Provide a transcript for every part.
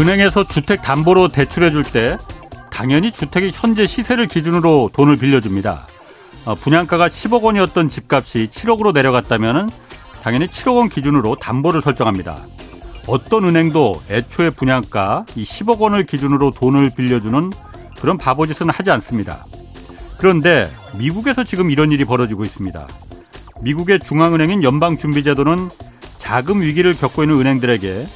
은행에서 주택 담보로 대출해 줄 때 당연히 주택의 현재 시세를 기준으로 돈을 빌려줍니다. 어, 분양가가 10억 원이었던 집값이 7억으로 내려갔다면 당연히 7억 원 기준으로 담보를 설정합니다. 어떤 은행도 애초에 분양가 이 10억 원을 기준으로 돈을 빌려주는 그런 바보짓은 하지 않습니다. 그런데 미국에서 지금 이런 일이 벌어지고 있습니다. 미국의 중앙은행인 연방준비제도는 자금 위기를 겪고 있는 은행들에게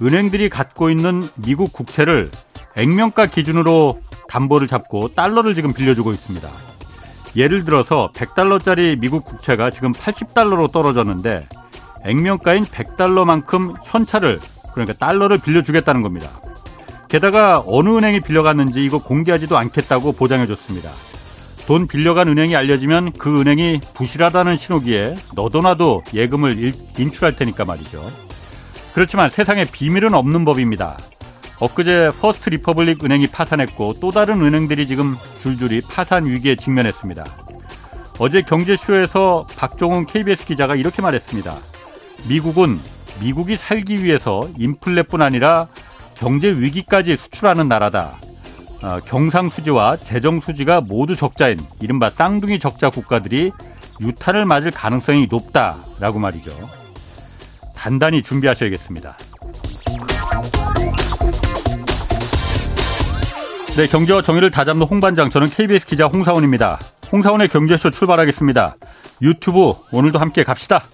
은행들이 갖고 있는 미국 국채를 액면가 기준으로 담보를 잡고 달러를 지금 빌려주고 있습니다. 예를 들어서 100달러짜리 미국 국채가 지금 80달러로 떨어졌는데 액면가인 100달러만큼 현찰을 그러니까 달러를 빌려주겠다는 겁니다. 게다가 어느 은행이 빌려갔는지 이거 공개하지도 않겠다고 보장해 줬습니다. 돈 빌려간 은행이 알려지면 그 은행이 부실하다는 신호기에 너도나도 예금을 인출할 테니까 말이죠. 그렇지만 세상에 비밀은 없는 법입니다. 엊그제 퍼스트 리퍼블릭 은행이 파산했고 또 다른 은행들이 지금 줄줄이 파산 위기에 직면했습니다. 어제 경제쇼에서 박종훈 KBS 기자가 이렇게 말했습니다. 미국은 미국이 살기 위해서 인플레뿐 아니라 경제 위기까지 수출하는 나라다. 어, 경상수지와 재정수지가 모두 적자인 이른바 쌍둥이 적자 국가들이 유탄을 맞을 가능성이 높다라고 말이죠. 단단히 준비하셔야겠습니다. 네, 경제와 정의를 다잡는 홍반장, 저는 KBS 기자 홍사원입니다. 홍사원의 경제쇼 출발하겠습니다. 유튜브 오늘도 함께 갑시다.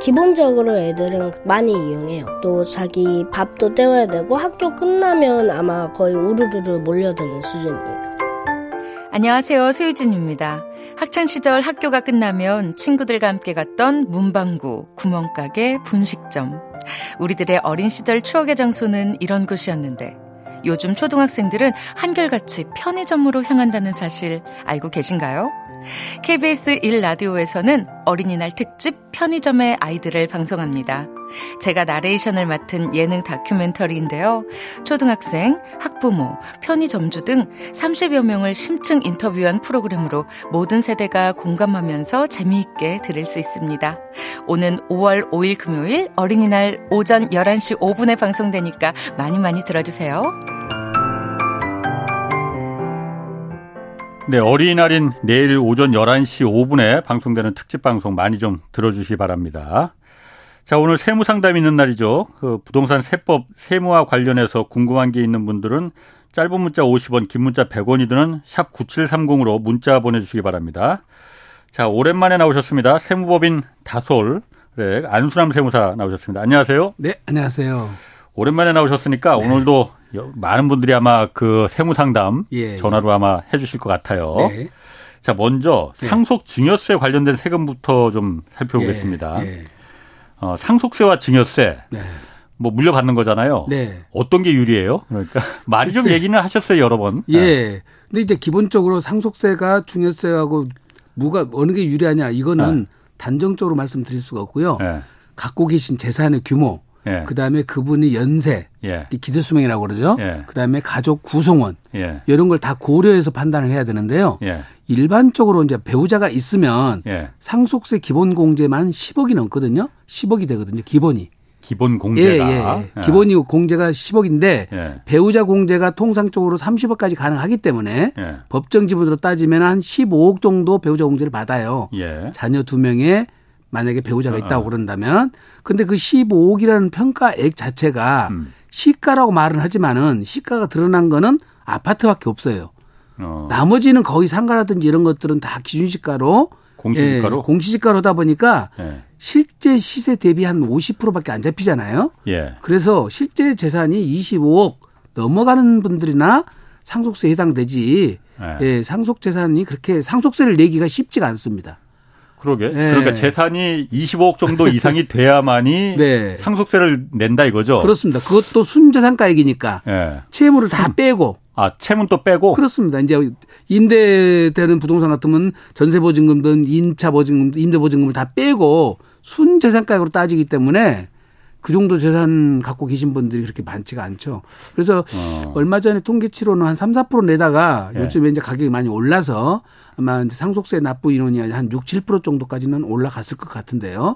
기본적으로 애들은 많이 이용해요. 또 자기 밥도 때워야 되고 학교 끝나면 아마 거의 우르르르 몰려드는 수준이에요. 안녕하세요. 소유진입니다. 학창시절 학교가 끝나면 친구들과 함께 갔던 문방구, 구멍가게, 분식점. 우리들의 어린 시절 추억의 장소는 이런 곳이었는데 요즘 초등학생들은 한결같이 편의점으로 향한다는 사실 알고 계신가요? KBS 1라디오에서는 어린이날 특집 편의점의 아이들을 방송합니다. 제가 나레이션을 맡은 예능 다큐멘터리인데요. 초등학생, 학부모, 편의점주 등 30여 명을 심층 인터뷰한 프로그램으로 모든 세대가 공감하면서 재미있게 들을 수 있습니다. 오는 5월 5일 금요일 어린이날 오전 11시 5분에 방송되니까 많이 많이 들어주세요. 네, 어린이날인 내일 오전 11시 5분에 방송되는 특집 방송 많이 좀 들어주시기 바랍니다. 자, 오늘 세무 상담 있는 날이죠. 그 부동산 세법 세무와 관련해서 궁금한 게 있는 분들은 짧은 문자 50원, 긴 문자 100원이 드는 샵 9730으로 문자 보내주시기 바랍니다. 자, 오랜만에 나오셨습니다. 세무법인 다솔, 네, 안수남 세무사 나오셨습니다. 안녕하세요. 네, 안녕하세요. 오랜만에 나오셨으니까 네. 오늘도 많은 분들이 아마 그 세무 상담 예, 전화로 예. 아마 해주실 것 같아요. 네. 자, 먼저 네. 상속 증여세 관련된 세금부터 좀 살펴보겠습니다. 예, 예. 어, 상속세와 증여세. 네. 뭐 물려받는 거잖아요. 네. 어떤 게 유리해요? 그러니까 많이 좀 얘기는 하셨어요 여러 번. 예. 네. 근데 이제 기본적으로 상속세가 중여세하고 뭐가 어느 게 유리하냐 이거는 네. 단정적으로 말씀드릴 수가 없고요. 네. 갖고 계신 재산의 규모, 예. 그다음에 그분의 연세, 예. 기대 수명이라고 그러죠. 예. 그다음에 가족 구성원 예. 이런 걸 다 고려해서 판단을 해야 되는데요. 예. 일반적으로 이제 배우자가 있으면 예. 상속세 기본 공제만 10억이 넘거든요. 10억이 되거든요. 기본이. 기본 공제가 예, 예. 기본이 공제가 10억인데 배우자 공제가 통상적으로 30억까지 가능하기 때문에 법정 지분으로 따지면 한 15억 정도 배우자 공제를 받아요. 자녀 두 명에 만약에 배우자가 어, 있다고 어. 그런다면 근데 그 15억이라는 평가액 자체가 음. 시가라고 말은 하지만은 시가가 드러난 거는 아파트밖에 없어요. 어. 나머지는 거의 상가라든지 이런 것들은 다 기준시가로 공시지가로 예, 공시지가로다 보니까 예. 실제 시세 대비 한 50%밖에 안 잡히잖아요. 예. 그래서 실제 재산이 25억 넘어가는 분들이나 상속세 해당되지. 예. 예, 상속 재산이 그렇게 상속세를 내기가 쉽지가 않습니다. 그러게. 네. 그러니까 재산이 25억 정도 이상이 돼야만이 네. 상속세를 낸다 이거죠. 그렇습니다. 그것도 순자산가액이니까 네. 채무를 다 빼고. 아, 채무는 또 빼고? 그렇습니다. 이제 임대되는 부동산 같으면 전세 보증금든 임차 보증금, 임대 보증금을 다 빼고 순자산가액으로 따지기 때문에 그 정도 재산 갖고 계신 분들이 그렇게 많지가 않죠. 그래서 어. 얼마 전에 통계치로는 한 3, 4% 내다가 예. 요즘에 이제 가격이 많이 올라서 아마 상속세 납부 인원이 한 6, 7% 정도까지는 올라갔을 것 같은데요.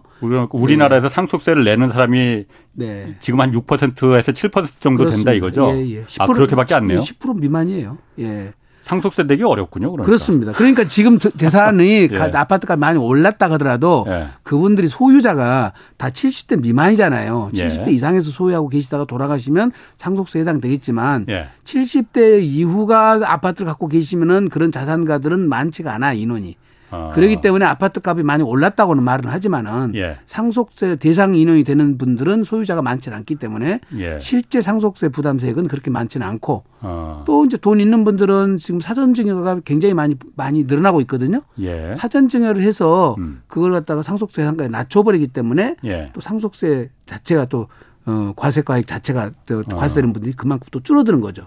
우리나라에서 네. 상속세를 내는 사람이 네. 지금 한 6%에서 7% 정도 그렇습니다. 된다 이거죠? 예, 예. 아, 그렇게밖에 안 내요? 10% 미만이에요. 예. 상속세 내기 어렵군요. 그러니까. 그렇습니다 그러니까 지금 재산이 예. 아파트가 많이 올랐다 하더라도 예. 그분들이 소유자가 다 70대 미만이잖아요. 70대 예. 이상에서 소유하고 계시다가 돌아가시면 상속세 해당되겠지만 예. 70대 이후가 아파트를 갖고 계시면은 그런 자산가들은 많지가 않아 인원이. 어. 그렇기 때문에 아파트 값이 많이 올랐다고는 말은 하지만은 예. 상속세 대상 인원이 되는 분들은 소유자가 많지는 않기 때문에 예. 실제 상속세 부담세액은 그렇게 많지는 않고 어. 또 이제 돈 있는 분들은 지금 사전 증여가 굉장히 많이 많이 늘어나고 있거든요. 예. 사전 증여를 해서 음. 그걸 갖다가 상속세 상가에 낮춰버리기 때문에 예. 또 상속세 자체가 또 어, 과세가액 자체가 또 어. 과세되는 분들이 그만큼 또 줄어드는 거죠.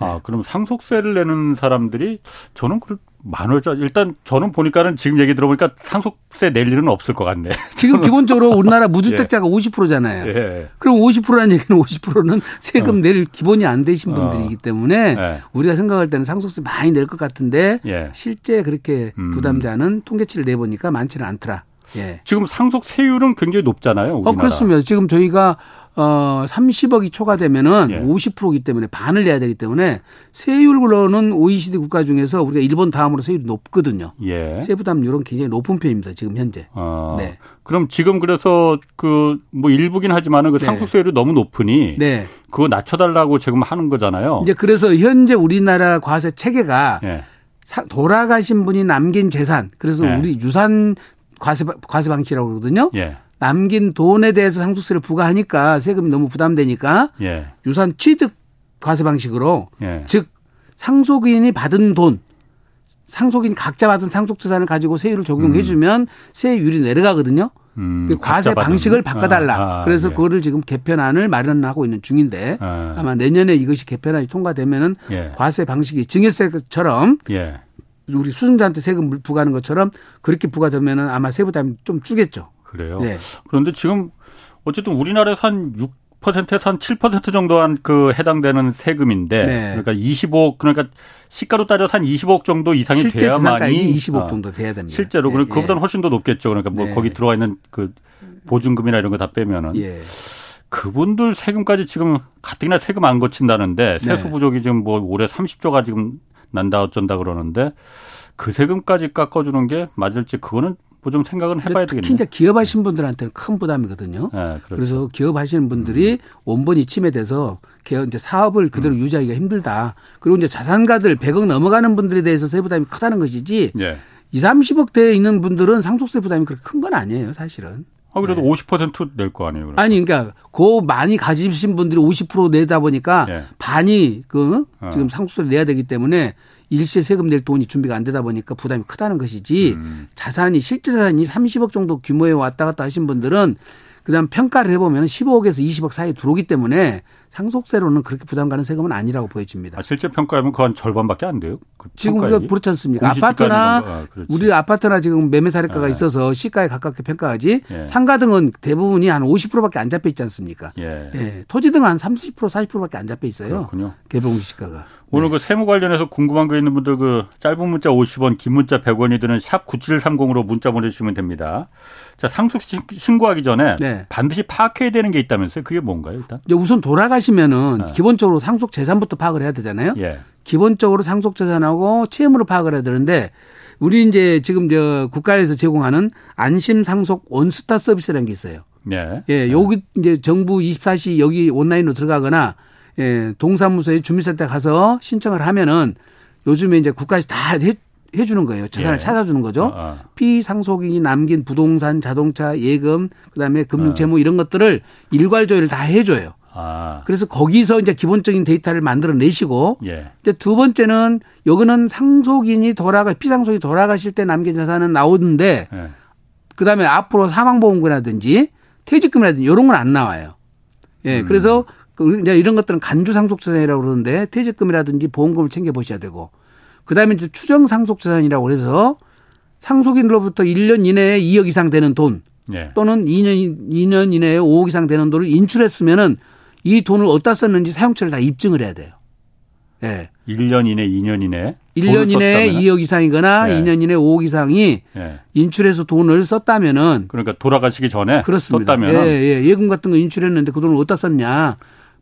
아, 네. 그럼 상속세를 내는 사람들이 저는 그 만월자 일단 저는 보니까는 지금 얘기 들어보니까 상속세 낼 일은 없을 것 같네. 지금 기본적으로 우리나라 무주택자가 예. 50%잖아요. 예. 그럼 50%라는 얘기는 50%는 세금 어. 낼 기본이 안 되신 어. 분들이기 때문에 예. 우리가 생각할 때는 상속세 많이 낼 것 같은데 예. 실제 그렇게 음. 부담자는 통계치를 내보니까 많지는 않더라. 예. 지금 상속세율은 굉장히 높잖아요. 우리나라. 어, 그렇습니다. 지금 저희가 어 30억이 초과되면은 예. 50%이기 때문에 반을 내야 되기 때문에 세율로는 OECD 국가 중에서 우리가 일본 다음으로 세율이 높거든요. 예. 세부담률은 굉장히 높은 편입니다. 지금 현재. 아, 네. 그럼 지금 그래서 그 뭐 일부긴 하지만은 그 네. 상속세율이 너무 높으니 네. 그거 낮춰달라고 지금 하는 거잖아요. 이제 그래서 현재 우리나라 과세 체계가 예. 돌아가신 분이 남긴 재산 그래서 예. 우리 유산 과세 과세 방식이라고 그러거든요. 예. 남긴 돈에 대해서 상속세를 부과하니까 세금이 너무 부담되니까 예. 유산 취득 과세 방식으로 예. 즉 상속인이 받은 돈 상속인 각자 받은 상속 재산을 가지고 세율을 적용해 주면 음. 세율이 내려가거든요. 음, 그 과세 방식을 바꿔달라. 아, 아, 그래서 예. 그거를 지금 개편안을 마련하고 있는 중인데 아. 마 내년에 이것이 개편안이 통과되면은 예. 과세 방식이 증여세처럼 예. 우리 수증자한테 세금 부과하는 것처럼 그렇게 부과되면은 아마 세부담이 좀 줄겠죠. 그래요. 네. 그런데 지금 어쨌든 우리나라에서 한 6%에서 한 7% 정도 한 그 해당되는 세금인데 네. 그러니까 25 그러니까 시가로 따져서 한 20억 정도 이상이 돼야만이 20억 어, 정도 돼야 됩니다. 실제로 네. 그보다는 훨씬 더 높겠죠. 그러니까 뭐 네. 거기 들어와 있는 그 보증금이나 이런 거 다 빼면은 예. 그분들 세금까지 지금 가뜩이나 세금 안 거친다는데 세수 네. 부족이 지금 뭐 올해 30조가 지금 난다 어쩐다 그러는데 그 세금까지 깎아주는 게 맞을지 그거는 뭐 좀 생각은 해봐야 되겠네요. 특히 이제 기업하신 분들한테는 큰 부담이거든요. 네, 그렇죠. 그래서 기업하시는 분들이 음. 원본 이 침해돼서 이제 사업을 그대로 음. 유지하기가 힘들다. 그리고 이제 자산가들 100억 넘어가는 분들에 대해서 세부담이 크다는 것이지. 네. 2, 30억 대에 있는 분들은 상속세 부담이 그렇게 큰 건 아니에요, 사실은. 아, 그래도 네. 50%낼 거 아니에요? 그러면. 아니, 그러니까, 그 많이 가지신 분들이 50% 내다 보니까 네. 반이 그, 어. 지금 상속세를 내야 되기 때문에 일시에 세금 낼 돈이 준비가 안 되다 보니까 부담이 크다는 것이지 음. 자산이 실제 자산이 30억 정도 규모에 왔다 갔다 하신 분들은 그다음 평가를 해보면 15억에서 20억 사이에 들어오기 때문에 상속세로는 그렇게 부담 가는 세금은 아니라고 보여집니다. 아, 실제 평가하면 그 한 절반밖에 안 돼요? 그 지금 우리가 그렇지 않습니까? 아파트나 아, 우리 아파트나 지금 매매 사례가가 네. 있어서 시가에 가깝게 평가하지 예. 상가 등은 대부분이 한 50%밖에 안 잡혀 있지 않습니까? 예. 예. 토지 등은 한 30% 40%밖에 안 잡혀 있어요. 그렇군요. 개봉 시가가. 오늘 네. 그 세무 관련해서 궁금한 거 있는 분들 그 짧은 문자 50원, 긴 문자 100원이 드는 샵 9730으로 문자 보내주시면 됩니다. 자, 상속 신고하기 전에 네. 반드시 파악해야 되는 게 있다면서요? 그게 뭔가요, 일단? 우선 돌아가시면은 네. 기본적으로 상속 재산부터 파악을 해야 되잖아요. 예. 기본적으로 상속 재산하고 채무를 파악을 해야 되는데 우리 이제 지금 저 국가에서 제공하는 안심 상속 원스타 서비스라는 게 있어요. 예. 예, 여기 이제 정부 24시 여기 온라인으로 들어가거나 예, 동사무소에 주민센터 가서 신청을 하면은 요즘에 이제 국가에서 다 해, 해주는 거예요. 재산을 예. 찾아주는 거죠. 아, 아. 피상속인이 남긴 부동산, 자동차, 예금, 그다음에 금융재무 아. 이런 것들을 일괄 조회를 다 해줘요. 아. 그래서 거기서 이제 기본적인 데이터를 만들어내시고 예. 이제 두 번째는 여기는 상속인이 돌아가 피상속이 돌아가실 때 남긴 자산은 나오는데 예. 그다음에 앞으로 사망보험금이라든지 퇴직금이라든지 이런 건 안 나와요. 예, 음. 그래서 그 이제 이런 것들은 간주 상속재산이라고 그러는데 퇴직금이라든지 보험금을 챙겨 보셔야 되고 그다음에 이제 추정 상속재산이라고 해서 상속인으로부터 1년 이내에 2억 이상 되는 돈 예. 또는 2년 2년 이내에 5억 이상 되는 돈을 인출했으면은 이 돈을 어디다 썼는지 사용처를 다 입증을 해야 돼요. 예. 1년 이내, 2년 이내. 1년 이내에 2억 이상이거나 예. 2년 이내 5억 이상이 예. 인출해서 돈을 썼다면은 그러니까 돌아가시기 전에 그렇습니다. 썼다면 예, 예. 예금 같은 거 인출했는데 그 돈을 어디다 썼냐.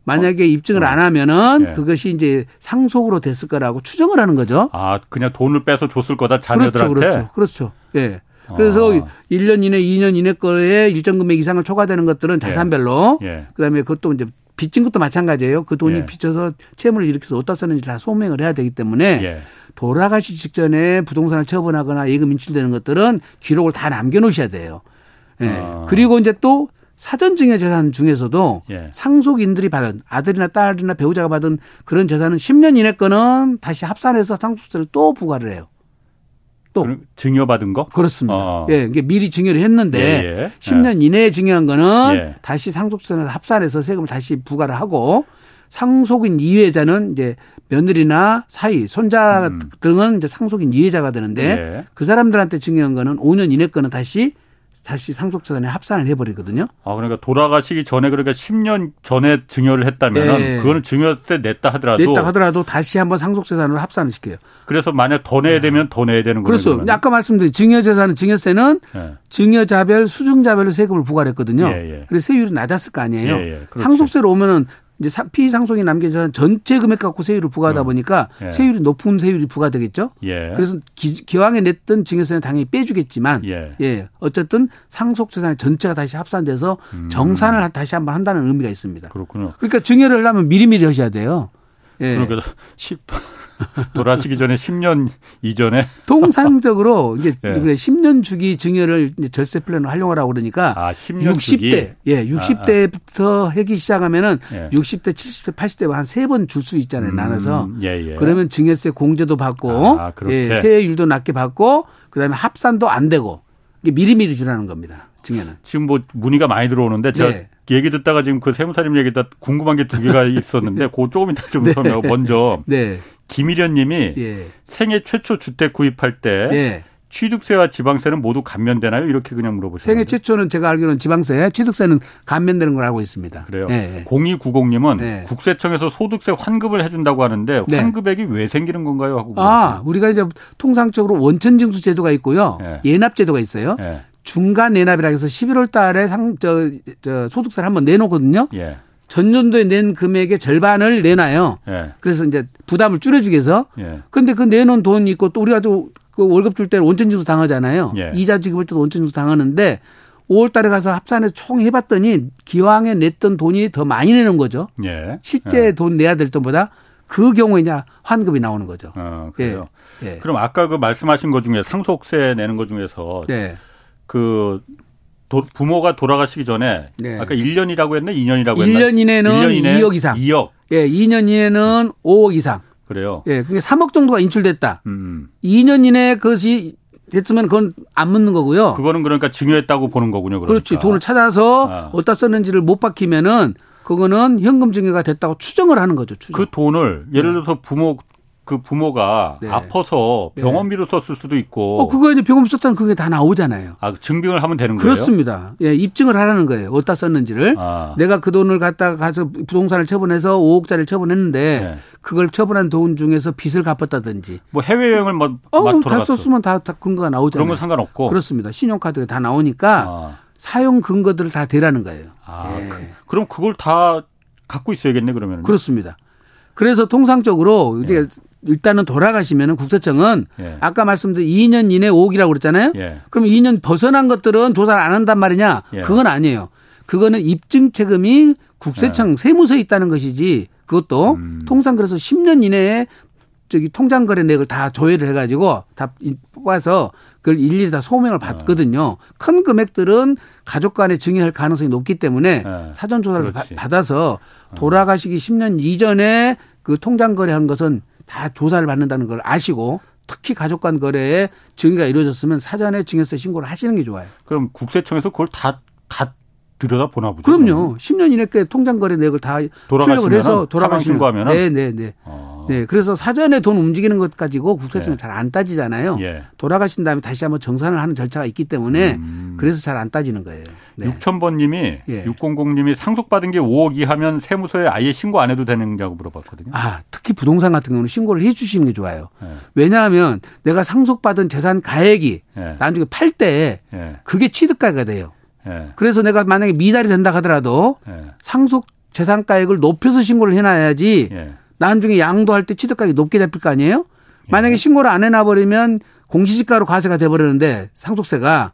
만약에 어. 입증을 안 하면은 예. 그것이 이제 상속으로 됐을 거라고 추정을 하는 거죠. 아, 그냥 돈을 빼서 줬을 거다 자녀들한테. 그렇죠. 그렇죠. 그렇죠. 예. 그래서 아. 1년 이내, 2년 이내 거에 일정 금액 이상을 초과되는 것들은 예. 자산별로 예. 그다음에 그것도 이제 빚진 것도 마찬가지예요. 그 돈이 예. 빚져서 채무를 일으켜서 어디다 썼는지 다 소명을 해야 되기 때문에 예. 돌아가시 직전에 부동산을 처분하거나 예금 인출되는 것들은 기록을 다 남겨놓으셔야 돼요. 예. 아. 그리고 이제 또 사전증여 재산 중에서도 예. 상속인들이 받은 아들이나 딸이나 배우자가 받은 그런 재산은 10년 이내 거는 다시 합산해서 상속세를 또 부과를 해요. 또 증여받은 거? 그렇습니다. 어. 예, 이게 미리 증여를 했는데 예, 예. 10년 예. 이내에 증여한 거는 예. 다시 상속세를 합산해서 세금을 다시 부과를 하고 상속인 이해자는 이제 며느리나 사위, 손자 음. 등은 이제 상속인 이해자가 되는데 예. 그 사람들한테 증여한 거는 5년 이내 거는 다시 다시 상속재산에 합산을 해버리거든요. 아 그러니까 돌아가시기 전에 그러니까 10년 전에 증여를 했다면 네. 그거는 증여세 냈다 하더라도 냈다 하더라도 다시 한번 상속재산으로 합산을 시켜요. 그래서 만약 더 내야 되면 더 내야 되는 거죠. 그렇죠. 아까 말씀드린 증여재산은 증여세는 네. 증여자별 수중자별로 세금을 부과했거든요. 예, 예. 그래서 세율이 낮았을 거 아니에요. 예, 예. 상속세로 오면은 이제 피상속인이 남긴 재산 전체 금액 갖고 세율을 부과하다 음. 보니까 예. 세율이 높은 세율이 부과되겠죠. 예. 그래서 기, 왕에 냈던 증여세는 당연히 빼주겠지만 예. 예. 어쨌든 상속 재산 전체가 다시 합산돼서 음. 정산을 다시 한번 한다는 의미가 있습니다. 그렇군요. 그러니까 증여를 하려면 미리미리 하셔야 돼요. 예. 그러니까 돌아가시기 전에 10년 이전에 통상적으로 이제 예. 10년 주기 증여를 이제 절세 플랜을 활용하라고 그러니까 아, 10년 60대 주기? 예, 60대부터 아, 아. 하기 시작하면은 예. 60대, 70대, 80대 한 세 번 줄 수 있잖아요. 음, 나눠서. 예, 예. 그러면 증여세 공제도 받고 아, 예, 세율도 낮게 받고 그다음에 합산도 안 되고 이게 미리미리 주라는 겁니다. 증여는. 지금 뭐 문의가 많이 들어오는데 제가 네. 얘기 듣다가 지금 그 세무사님 얘기 듣다 궁금한 게 두 개가 있었는데 그 조금 이따 좀 설명하고 네. 먼저 네. 김일현 님이 예. 생애 최초 주택 구입할 때 예. 취득세와 지방세는 모두 감면되나요? 이렇게 그냥 물어보셨어요. 생애 최초는 제가 알기로는 지방세, 취득세는 감면되는 걸 알고 있습니다. 그래요. 네. 0290님은 네. 국세청에서 소득세 환급을 해준다고 하는데 네. 환급액이 왜 생기는 건가요? 하고 아, 우리가 이제 통상적으로 원천징수 제도가 있고요. 네. 예납 제도가 있어요. 네. 중간 내납이라 해서 11월 달에 상, 저, 저 소득세를 한번 내놓거든요. 예. 전년도에 낸 금액의 절반을 내놔요. 예. 그래서 이제 부담을 줄여주기 위해서. 예. 그런데 그 내놓은 돈이 있고 또 우리가 또 그 월급 줄 때는 원천 징수 당하잖아요. 예. 이자 지급할 때도 원천 징수 당하는데 5월 달에 가서 합산해서 총 해봤더니 기왕에 냈던 돈이 더 많이 내는 거죠. 예. 실제 예. 돈 내야 될 돈보다 그 경우에 이제 환급이 나오는 거죠. 어, 그래요. 그럼 아까 그 말씀하신 것 중에 상속세 내는 것 중에서 네. 그 도, 부모가 돌아가시기 전에 네. 아까 1년이라고 했나 2년이라고 했나? 1년 이내는 1년 이내 2억 이상. 2억. 예, 2년 이내는 5억 이상. 그래요. 예, 그게 3억 정도가 인출됐다. 음. 2년 이내에 그것이 됐으면 그건 안 묻는 거고요. 그거는 그러니까 증여했다고 보는 거군요. 그러니까. 그렇지. 돈을 찾아서 아. 어디다 썼는지를 못 밝히면은 그거는 현금 증여가 됐다고 추정을 하는 거죠. 추정. 그 돈을 예를 네. 들어서 부모 그 부모가 네. 아파서 네. 병원비로 네. 썼을 수도 있고. 어, 그거 이제 병원비 썼다는 그게 다 나오잖아요. 아, 증빙을 하면 되는 거예요? 그렇습니다. 예, 입증을 하라는 거예요. 어디다 썼는지를. 아. 내가 그 돈을 갖다가 가서 부동산을 처분해서 5억짜리를 처분했는데 네. 그걸 처분한 돈 중에서 빚을 갚았다든지. 뭐 해외여행을 뭐 어, 다 썼으면 다, 다 근거가 나오잖아요. 그런 건 상관없고. 그렇습니다. 신용카드에 다 나오니까 아. 사용 근거들을 다 대라는 거예요. 아, 예. 그, 그럼 그걸 다 갖고 있어야겠네 그러면. 그렇습니다. 그래서 통상적으로 이제 예. 일단은 돌아가시면은 국세청은 예. 아까 말씀드린 2년 이내 5억이라고 그랬잖아요. 예. 그럼 2년 벗어난 것들은 조사를 안 한단 말이냐? 예. 그건 아니에요. 그거는 입증 책임이 국세청 예. 세무서에 있다는 것이지 그것도 음. 통상 그래서 10년 이내에 저기 통장 거래 내역을 다 조회를 해가지고 다 뽑아서 그걸 일일이 다 소명을 받거든요. 아. 큰 금액들은 가족 간에 증여할 가능성이 높기 때문에 네. 사전 조사를 그렇지. 받아서 돌아가시기 10년 이전에 그 통장 거래한 것은 다 조사를 받는다는 걸 아시고 특히 가족 간 거래에 증여가 이루어졌으면 사전에 증여세 신고를 하시는 게 좋아요. 그럼 국세청에서 그걸 다, 다 들여다 보나 보죠. 그럼요. 10년 이내에 통장 거래 내역을 다 출력을 해서 돌아가시면 신고하면 네, 네, 네. 아. 네, 그래서 사전에 돈 움직이는 것 가지고 국세청은 네. 잘안 따지잖아요. 예. 돌아가신 다음에 다시 한번 정산을 하는 절차가 있기 때문에 음. 그래서 잘 안 따지는 거예요. 네. 6천번님이 예. 600님이 상속받은 게 5억 이하면 세무서에 아예 신고 안 해도 되는냐고 물어봤거든요. 아 특히 부동산 같은 경우는 신고를 해 주시는 게 좋아요. 예. 왜냐하면 내가 상속받은 재산 가액이 예. 나중에 팔 때 그게 취득가가 돼요. 그래서 내가 만약에 미달이 된다 하더라도 상속 재산가액을 높여서 신고를 해놔야지 나중에 양도할 때 취득가액이 높게 잡힐 거 아니에요? 만약에 신고를 안 해놔버리면 공시지가로 과세가 돼버리는데 상속세가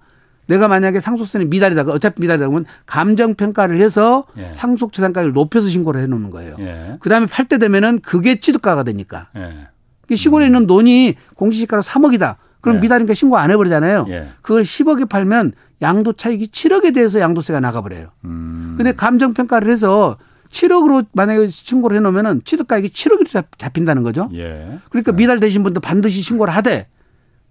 내가 만약에 상속세는 미달이다. 어차피 미달이다 그러면 감정평가를 해서 예. 상속재산가액을 높여서 신고를 해놓는 거예요. 예. 그 다음에 팔 때 되면은 그게 취득가가 되니까. 예. 시골에 있는 논이 공시지가로 3억이다. 그럼 예. 미달이니까 신고 안 해버리잖아요. 예. 그걸 10억에 팔면 양도 차익이 7억에 대해서 양도세가 나가버려요. 음. 근데 감정평가를 해서 7억으로 만약에 신고를 해놓으면은 취득가액이 7억이 잡힌다는 거죠. 예. 그러니까 미달 되신 분도 반드시 신고를 하되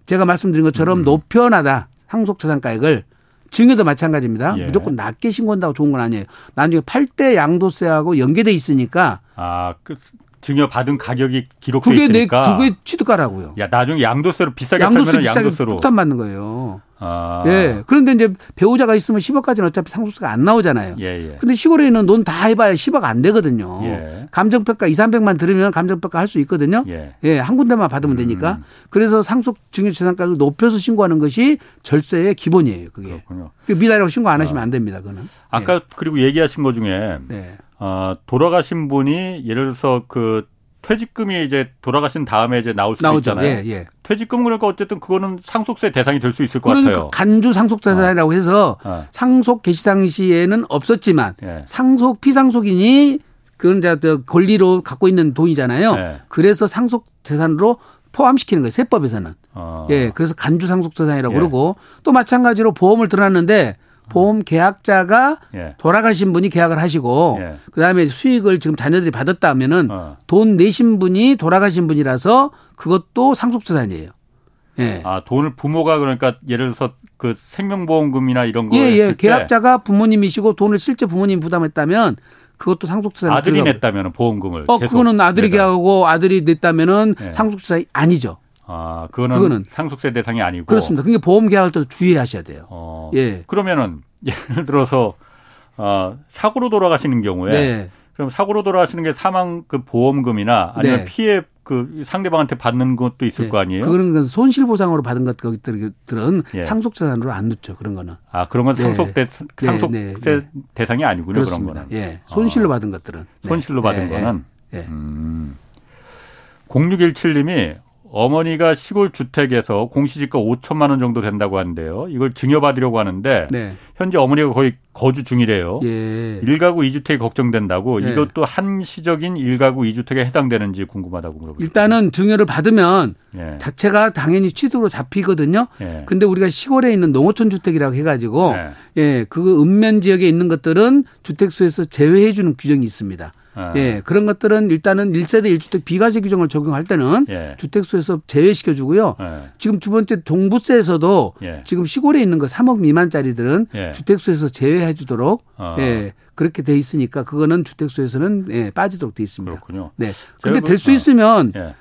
제가 말씀드린 것처럼 음. 높여나다 상속재산가액을 증여도 마찬가지입니다. 예. 무조건 낮게 신고한다고 좋은 건 아니에요. 나중에 팔때 양도세하고 연계돼 있으니까 아, 그 증여 받은 가격이 기록돼 그게 있으니까 내 그게 취득가라고요. 야 나중에 양도세로 비싸게 양도세 팔면 양도세로 폭탄 맞는 거예요. 아. 예. 그런데 이제 배우자가 있으면 10억까지는 어차피 상속세가 안 나오잖아요. 예, 예. 근데 시골에 있는 돈 다 해봐야 10억 안 되거든요. 예. 감정평가 2, 300만 들으면 감정평가 할 수 있거든요. 예. 예. 한 군데만 받으면 음. 되니까. 그래서 상속 증여재산가를 높여서 신고하는 것이 절세의 기본이에요. 그게. 그렇군요. 그 미달이라고 신고 안 하시면 아. 안 됩니다. 그거는. 아까 예. 그리고 얘기하신 것 중에 네. 어, 돌아가신 분이 예를 들어서 그 퇴직금이 이제 돌아가신 다음에 이제 나올 수 있잖아요. 예, 예. 퇴직금 그러니까 어쨌든 그거는 상속세 대상이 될 수 있을 것 그러니까 같아요. 간주 상속자산이라고 어. 해서 어. 상속 개시 당시에는 없었지만 예. 상속 피상속인이 그건 이제 권리로 갖고 있는 돈이잖아요. 예. 그래서 상속 재산으로 포함시키는 거예요. 세법에서는. 어. 예, 그래서 간주 상속자산이라고 예. 그러고 또 마찬가지로 보험을 들어놨는데 보험 계약자가 예. 돌아가신 분이 계약을 하시고 예. 그다음에 수익을 지금 자녀들이 받았다면은 어. 돈 내신 분이 돌아가신 분이라서 그것도 상속재산이에요. 예. 아 돈을 부모가 그러니까 예를 들어서 그 생명보험금이나 이런 거 예, 예. 계약자가 부모님이시고 돈을 실제 부모님 부담했다면 그것도 상속재산 아들이. 냈다면 보험금을 어 그거는 아들이 계약하고 아들이 냈다면은 예. 상속재산이 아니죠. 아, 그거는, 그거는, 상속세 대상이 아니고 그렇습니다. 그게 보험 계약할 때도 주의하셔야 돼요. 어, 예. 그러면은 예를 들어서 어, 사고로 돌아가시는 경우에 네. 그럼 사고로 돌아가시는 게 사망 그 보험금이나 아니면 네. 피해 그 상대방한테 받는 것도 있을 네. 거 아니에요? 그런 손실 보상으로 받은 것들은 예. 상속 재산으로 안 넣죠. 그런 거는. 아 그런 건 상속대 네. 상속세 네. 대상이 아니군요. 그렇습니다. 그런 거는. 예. 손실로 어. 받은 것들은. 손실로 받은 거는. 예. 음. 0617님이 어머니가 시골 주택에서 공시지가 5천만 원 정도 된다고 하는데요. 이걸 증여받으려고 하는데 네. 현재 어머니가 거의 거주 중이래요. 예. 1가구 2주택이 걱정된다고 예. 이것도 한시적인 1가구 2주택에 해당되는지 궁금하다고 물어보니다 일단은 증여를 받으면 예. 자체가 당연히 취득으로 잡히거든요. 예. 근데 우리가 시골에 있는 농어촌 주택이라고 해 가지고 예. 예, 그 읍면 지역에 있는 것들은 주택수에서 제외해 주는 규정이 있습니다. 아. 예, 그런 것들은 일단은 1세대 1주택 비과세 규정을 적용할 때는 예. 주택수에서 제외시켜 주고요. 예. 지금 두 번째 종부세에서도 예. 지금 시골에 있는 거 3억 미만짜리들은 예. 주택수에서 제외해 주도록 어. 예, 그렇게 돼 있으니까 그거는 주택수에서는 예, 빠지도록 돼 있습니다. 그렇군요. 네. 근데 될 수 있으면 예.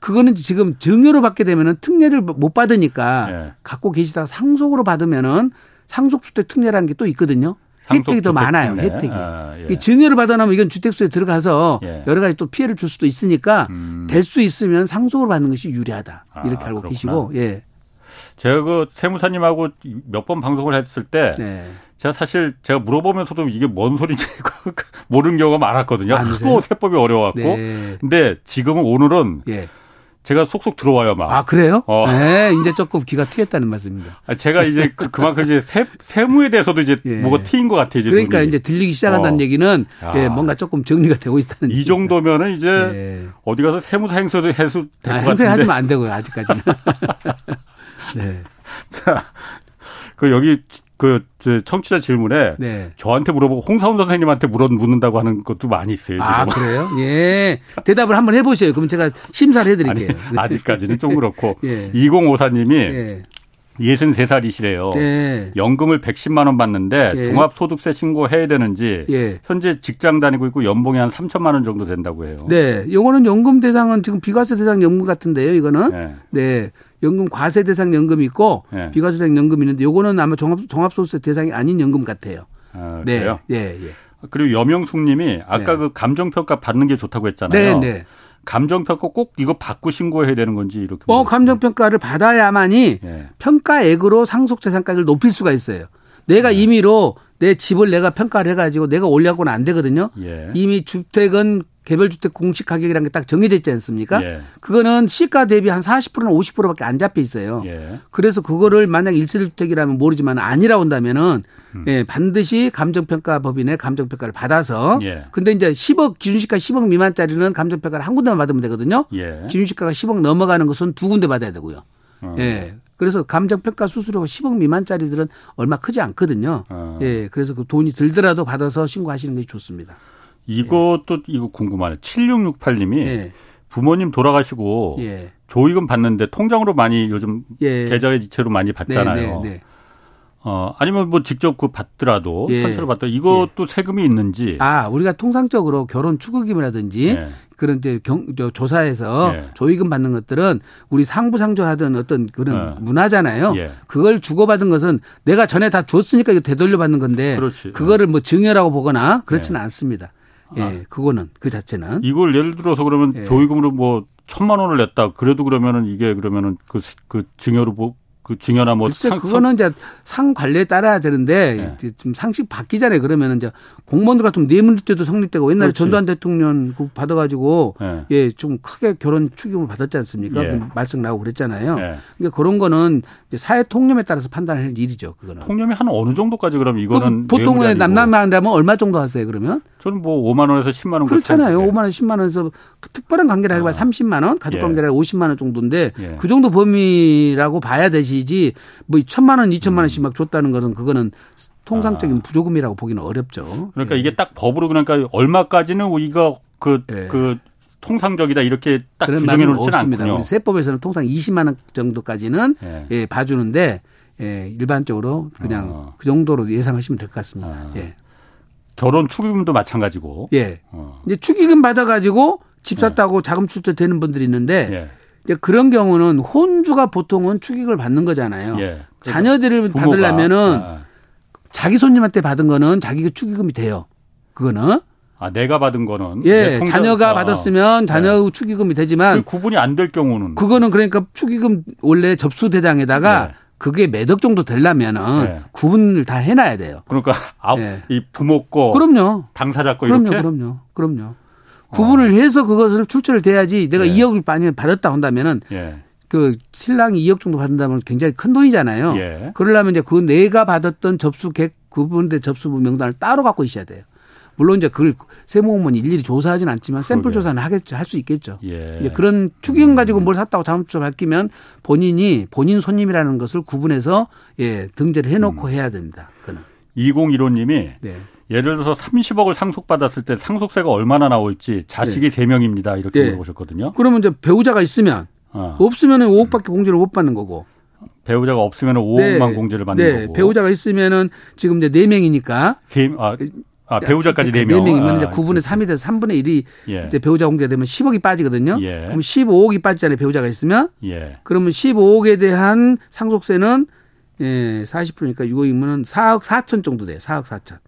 그거는 지금 증여로 받게 되면은 특례를 못 받으니까 예. 갖고 계시다가 상속으로 받으면은 상속주택 특례라는 게 또 있거든요. 혜택이 더 많아요. 때문에. 혜택이. 아, 예. 증여를 받아놓으면 이건 주택수에 들어가서 예. 여러 가지 또 피해를 줄 수도 있으니까 음. 될수 있으면 상속을 받는 것이 유리하다. 이렇게 아, 알고 그렇구나. 계시고 예. 제가 그 세무사님하고 몇 번 방송을 했을 때 네. 제가 사실 제가 물어보면서도 이게 뭔 소리인지 모르는 경우가 많았거든요. 아, 하도 세법이 어려워갖고. 네. 근데 지금은 오늘은 예. 제가 속속 들어와요, 막. 아, 그래요? 어. 네, 이제 조금 귀가 트였다는 말씀입니다. 아, 제가 이제 그, 그만큼 이제 세, 세무에 대해서도 이제 예. 뭐가 트인 것 같아요, 이제. 그러니까 눈이. 이제 들리기 시작한다는 어. 얘기는 예, 뭔가 조금 정리가 되고 있다는. 이 정도면은 이제 예. 어디 가서 세무사 행서도 해서 아, 행세 하지면 안 되고요, 아직까지는. 네. 자, 그 여기 그 청취자 질문에 네. 저한테 물어보고 홍사훈 선생님한테 물어 묻는다고 하는 것도 많이 있어요. 지금. 아 그래요? 예. 대답을 한번 해보세요. 그럼 제가 심사를 해드릴게요. 아니, 아직까지는 좀 그렇고 예. 2054님이 예. 63살이시래요. 네. 연금을 110만 원 받는데 예. 종합소득세 신고해야 되는지 예. 현재 직장 다니고 있고 연봉이 한 3천만 원 정도 된다고 해요. 네. 요거는 연금 대상은 지금 비과세 대상 연금 같은데요. 이거는. 네. 네. 연금 과세 대상 연금이 있고 네. 비과세 대상 연금이 있는데 요거는 아마 종합 종합소득세 대상이 아닌 연금 같아요. 아, 네. 그래요? 예, 예. 그리고 여명숙 님이 아까 네. 그 감정평가 받는 게 좋다고 했잖아요. 네, 네. 감정평가 꼭 이거 받고 신고해야 되는 건지 이렇게. 어, 감정평가를 받아야만이 예. 평가액으로 상속재산가를 높일 수가 있어요. 내가 네. 임의로 내 집을 내가 평가를 해가지고 내가 올려고는 안 되거든요. 예. 이미 주택은 개별주택 공시 가격이라는 게 딱 정해져 있지 않습니까? 예. 그거는 시가 대비 한 40%나 50%밖에 안 잡혀 있어요. 예. 그래서 그거를 만약 일세대주택이라면 모르지만 아니라 온다면은 음. 예, 반드시 감정평가법인의 감정평가를 받아서 예. 근데 이제 10억 기준시가 10억 미만짜리는 감정평가를 한 군데만 받으면 되거든요. 예. 기준시가가 10억 넘어가는 것은 두 군데 받아야 되고요. 어. 예. 그래서 감정평가 수수료가 10억 미만짜리들은 얼마 크지 않거든요. 어. 예. 그래서 그 돈이 들더라도 받아서 신고하시는 게 좋습니다. 이것도 예. 이거 궁금하네. 7668님이 예. 부모님 돌아가시고 예. 조의금 받는데 통장으로 많이 요즘 예. 계좌이체로 많이 받잖아요. 네, 네, 네. 어, 아니면 뭐 직접 그 받더라도 예. 현찰로 받더 이것도 예. 세금이 있는지. 아, 우리가 통상적으로 결혼 축의금이라든지 예. 그런 이제 경, 저 조사에서 예. 조의금 받는 것들은 우리 상부상조하던 어떤 그런 예. 문화잖아요. 예. 그걸 주고받은 것은 내가 전에 다 줬으니까 이거 되돌려 받는 건데 그렇지. 그거를 뭐 증여라고 보거나 그렇지는 않습니다. 예, 아. 그거는 그 자체는. 이걸 예를 들어서 그러면 조의금으로 뭐 천만 원을 냈다. 그래도 그러면은 이게 그러면은 그, 그 증여로 그 증여나 뭐 글쎄 상, 그거는 이제 상 관리에 따라야 되는데 네. 좀 상식 바뀌잖아요. 그러면은 이제 공무원들 같은 뇌물죄도 성립되고 옛날에 그렇지. 전두환 대통령 그 받아가지고 네. 예좀 크게 결혼 축의금을 받았지 않습니까? 예. 그 말씀 나오고 그랬잖아요. 예. 그러니까 그런 거는 이제 사회 통념에 따라서 판단할 일이죠. 그거는 통념이 한 어느 정도까지 그럼 이거는 보통은 남남한다면 얼마 정도 하세요? 그러면 저는 뭐 5만 원에서 10만 원 그렇잖아요. 5만 원, 10만 원에서 특별한 관계를 하기가 아. 30만 원, 가족 관계를 예. 50만 원 정도인데 예. 그 정도 범위라고 봐야 되시. 것이지 뭐 천만 원, 이천만 원씩 막 줬다는 것은 그거는 통상적인 아. 부조금이라고 보기는 어렵죠. 그러니까 예. 이게 딱 법으로 그러니까 얼마까지는 우리가 그, 예. 그 통상적이다 이렇게 딱 규정해 놓지는 않군요. 우리 세법에서는 통상 20만 원 정도까지는 예. 예, 봐주는데 예, 일반적으로 그냥 어. 그 정도로 예상하시면 될 것 같습니다. 아. 예. 결혼 축의금도 마찬가지고. 예. 어. 이제 축의금 받아가지고 집 예. 샀다고 자금 출처되는 분들이 있는데 예. 이제 그런 경우는 혼주가 보통은 축의금을 받는 거잖아요. 예. 자녀들을 부모가. 받으려면은 아. 자기 손님한테 받은 거는 자기가 축의금이 돼요. 그거는. 아, 내가 받은 거는. 예, 통장, 자녀가 아. 받았으면 자녀 네. 축의금이 되지만. 그 구분이 안 될 경우는. 그거는 그러니까 축의금 원래 접수 대장에다가 네. 그게 몇억 정도 되려면은 네. 구분을 다 해놔야 돼요. 그러니까 아, 네. 이 부모 거, 그럼요. 당사자 거 그럼요, 이렇게. 그럼요, 그럼요. 구분을 해서 그것을 출처를 대야지 내가 예. 2억을 많이 받았다 한다면은 예. 그 신랑이 2억 정도 받는다면 굉장히 큰 돈이잖아요. 예. 그러려면 이제 그 내가 받았던 접수객 그분의 접수부 명단을 따로 갖고 있어야 돼요. 물론 이제 그걸 세무공무원이 일일이 조사하진 않지만 샘플 조사는 하겠죠. 할 수 있겠죠. 예. 이제 그런 추기금 가지고 뭘 샀다고 자금추적 밝히면 본인이 본인 손님이라는 것을 구분해서 예, 등재를 해놓고 음. 해야 됩니다. 그는. 2015님이 네. 예를 들어서 30억을 상속받았을 때 상속세가 얼마나 나올지 자식이 네. 3명입니다. 이렇게 네. 물어보셨거든요. 그러면 이제 배우자가 있으면 어. 없으면 5억밖에 공제를 못 받는 거고. 배우자가 없으면 5억만 네. 공제를 받는 네. 거고. 배우자가 있으면은 지금 이제 4명이니까. 세, 아, 아, 배우자까지 4명. 4명이면 아, 이제 9분의 3이 돼서 3분의 1이 예. 이제 배우자 공제가 되면 10억이 빠지거든요. 예. 그럼 15억이 빠지잖아요. 배우자가 있으면. 예. 그러면 15억에 대한 상속세는 예, 40%니까 이거 이면은 4억 4천 정도 돼요. 4억 4천.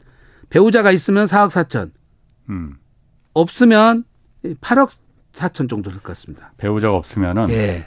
배우자가 있으면 4억 4천. 음. 없으면 8억 4천 정도 될 것 같습니다. 배우자가 없으면은 예.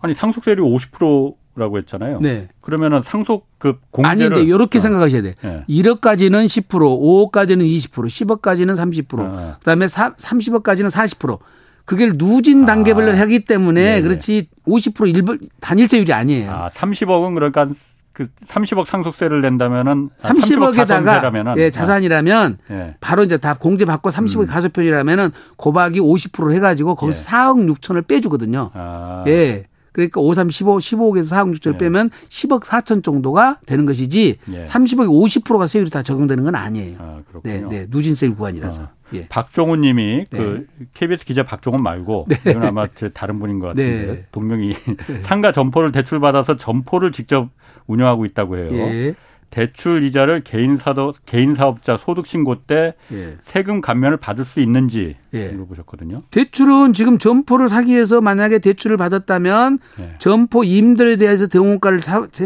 아니 상속세율이 50%라고 했잖아요. 네. 그러면은 상속 그 공제를 아닌데 이렇게 어. 생각하셔야 돼. 네. 1억까지는 10%, 5억까지는 20%, 10억까지는 30%, 어. 그다음에 4, 30억까지는 40%. 그게 누진 단계별로 아. 하기 때문에 네. 그렇지 50% 일벌 단일세율이 아니에요. 아, 30억은 그러니까 그 30억 상속세를 낸다면은 30억에다가 아, 예, 자산이라면 예. 바로 이제 다 공제 받고 30억 음. 가소편이라면은 고박이 50%해 가지고 거기서 예. 4억 6천을 빼주거든요. 아. 예. 그러니까 5, 3, 15, 15억에서 4억 6천을 예. 빼면 10억 4천 정도가 되는 것이지 예. 30억에 50%가 세율이 다 적용되는 건 아니에요. 아, 네, 네. 누진세율 구간이라서. 어. 예. 박종훈 님이 네. 그 KBS 기자 박종훈 말고 네. 이건 아마 다른 분인 것 같은데 네. 동명이 네. 상가 점포를 대출받아서 점포를 직접 운영하고 있다고 해요. 예. 대출 이자를 개인 사도 개인 사업자 소득 신고 때 예. 세금 감면을 받을 수 있는지 예. 물어보셨거든요. 대출은 지금 점포를 사기 위해서 만약에 대출을 받았다면 예. 점포 임대에 대해서 대원가를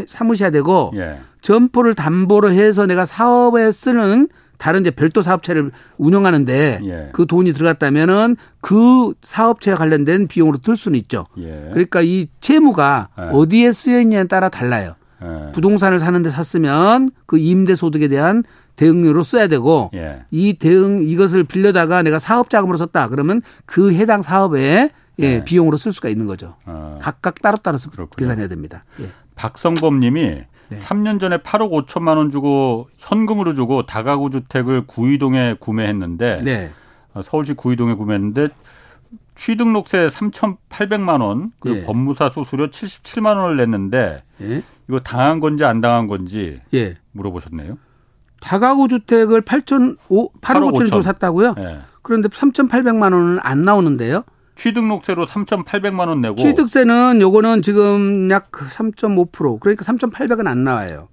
삼으셔야 되고 예. 점포를 담보로 해서 내가 사업에 쓰는 다른 이제 별도 사업체를 운영하는데 예. 그 돈이 들어갔다면은 그 사업체와 관련된 비용으로 들 수는 있죠. 예. 그러니까 이 채무가 예. 어디에 쓰여 있냐에 따라 달라요. 예. 부동산을 사는데 샀으면 그 임대 소득에 대한 대응료로 써야 되고 예. 이 대응 이것을 빌려다가 내가 사업 자금으로 썼다 그러면 그 해당 사업에 예, 예. 비용으로 쓸 수가 있는 거죠. 어. 각각 따로 따로 계산해야 됩니다. 박성범 님이 네. 3년 전에 8억 5천만 원 주고 현금으로 주고 다가구 주택을 구이동에 구매했는데 네. 어, 서울시 구이동에 구매했는데 취등록세 3,800만 원 그리고 예. 법무사 수수료 77만 원을 냈는데 예. 이거 당한 건지 안 당한 건지 예. 물어보셨네요. 다가구 주택을 8천 8억 5천 주고 샀다고요? 예. 그런데 3,800만 원은 안 나오는데요. 취득록세로 3,800만 원 내고 취득세는 요거는 지금 약 3.5% 그러니까 3,800은 안 나와요.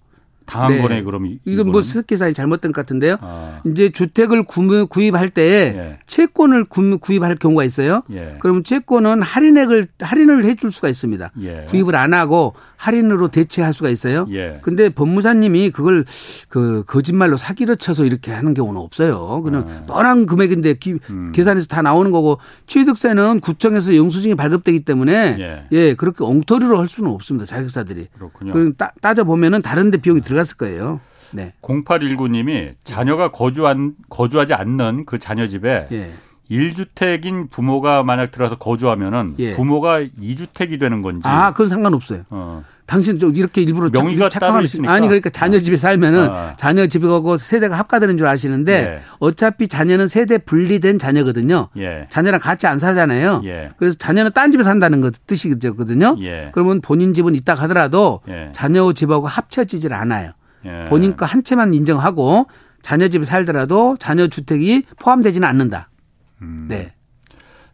당한 네. 거네 그럼 이건 뭐 계산이 잘못된 것 같은데요. 아. 이제 주택을 구입할 때 예. 채권을 구입할 경우가 있어요. 예. 그러면 채권은 할인액을 할인을 해줄 수가 있습니다. 예. 구입을 안 하고 할인으로 대체할 수가 있어요. 예. 근데 법무사님이 그걸 그 거짓말로 사기를 쳐서 이렇게 하는 경우는 없어요. 그냥 아. 뻔한 금액인데 기, 음. 계산해서 다 나오는 거고 취득세는 구청에서 영수증이 발급되기 때문에 예, 예 그렇게 엉터리로 할 수는 없습니다. 자격사들이. 그렇군요. 따, 따져 보면은 다른데 비용이 들어 들어갔을 거예요. 네. 0819님이 자녀가 거주한 거주하지 않는 그 자녀 집에 예. 1주택인 부모가 만약 들어서 거주하면은 예. 부모가 2주택이 되는 건지. 아, 그건 상관없어요. 어. 당신 좀 이렇게 일부러 명의가 따로 있으니까. 아니 그러니까 자녀 집에 살면은 아. 자녀 집에 가고 세대가 합가되는 줄 아시는데 예. 어차피 자녀는 세대 분리된 자녀거든요. 예. 자녀랑 같이 안 살잖아요. 예. 그래서 자녀는 딴 집에 산다는 거 뜻이거든요. 예. 그러면 본인 집은 있다 하더라도 예. 자녀 집하고 합쳐지질 않아요. 예. 본인 거 한 채만 인정하고 자녀 집에 살더라도 자녀 주택이 포함되지는 않는다. 음. 네.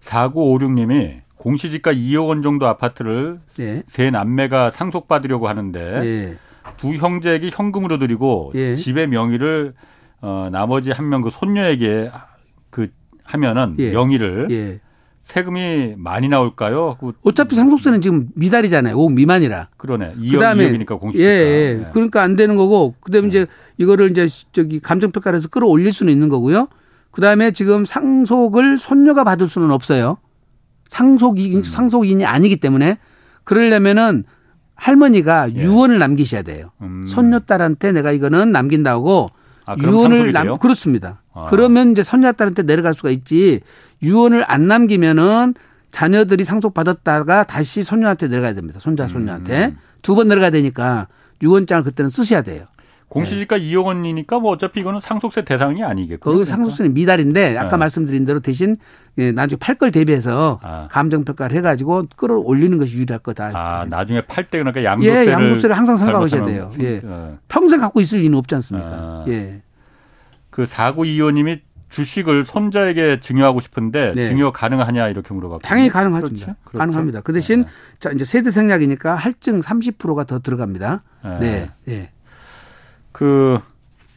4956님이 공시지가 2억 원 정도 아파트를 예. 세 남매가 상속받으려고 하는데 예. 두 형제에게 현금으로 드리고 예. 집의 명의를 어 나머지 한 명 그 손녀에게 그 하면은 예. 명의를 예. 세금이 많이 나올까요? 그 어차피 상속세는 지금 미달이잖아요. 5억 미만이라. 그러네. 2억, 그다음에 2억이니까 공시지가. 예, 예. 네. 그러니까 안 되는 거고 그다음에 네. 이제 이거를 이제 저기 감정평가를 해서 끌어올릴 수는 있는 거고요. 그다음에 지금 상속을 손녀가 받을 수는 없어요. 상속인 음. 상속인이 아니기 때문에 그러려면은 할머니가 예. 유언을 남기셔야 돼요. 음. 손녀딸한테 내가 이거는 남긴다고 아, 유언을 남 그렇습니다. 아. 그러면 이제 손녀딸한테 내려갈 수가 있지. 유언을 안 남기면은 자녀들이 상속받았다가 다시 손녀한테 내려가야 됩니다. 손자 손녀한테 음. 두번 내려가야 되니까 유언장을 그때는 쓰셔야 돼요. 공시지가 네. 2억 원이니까 뭐 어차피 이거는 상속세 대상이 아니겠고. 그 상속세는 미달인데 아까 네. 말씀드린 대로 대신 예, 나중에 팔 걸 대비해서 아. 감정평가를 해가지고 끌어올리는 것이 유리할 거다. 아 나중에 팔 때 그러니까 양도세를 예, 양도세를 항상 생각하셔야 돼요. 예. 어. 평생 갖고 있을 리는 없지 않습니까? 아. 예. 그 사구 이호님이 주식을 손자에게 증여하고 싶은데 네. 증여 가능하냐 이렇게 물어봤고 당연히 가능하죠. 그렇죠? 그렇죠. 가능합니다. 그 대신 네. 자 이제 세대 생략이니까 할증 30%가 더 들어갑니다. 네. 네. 네. 그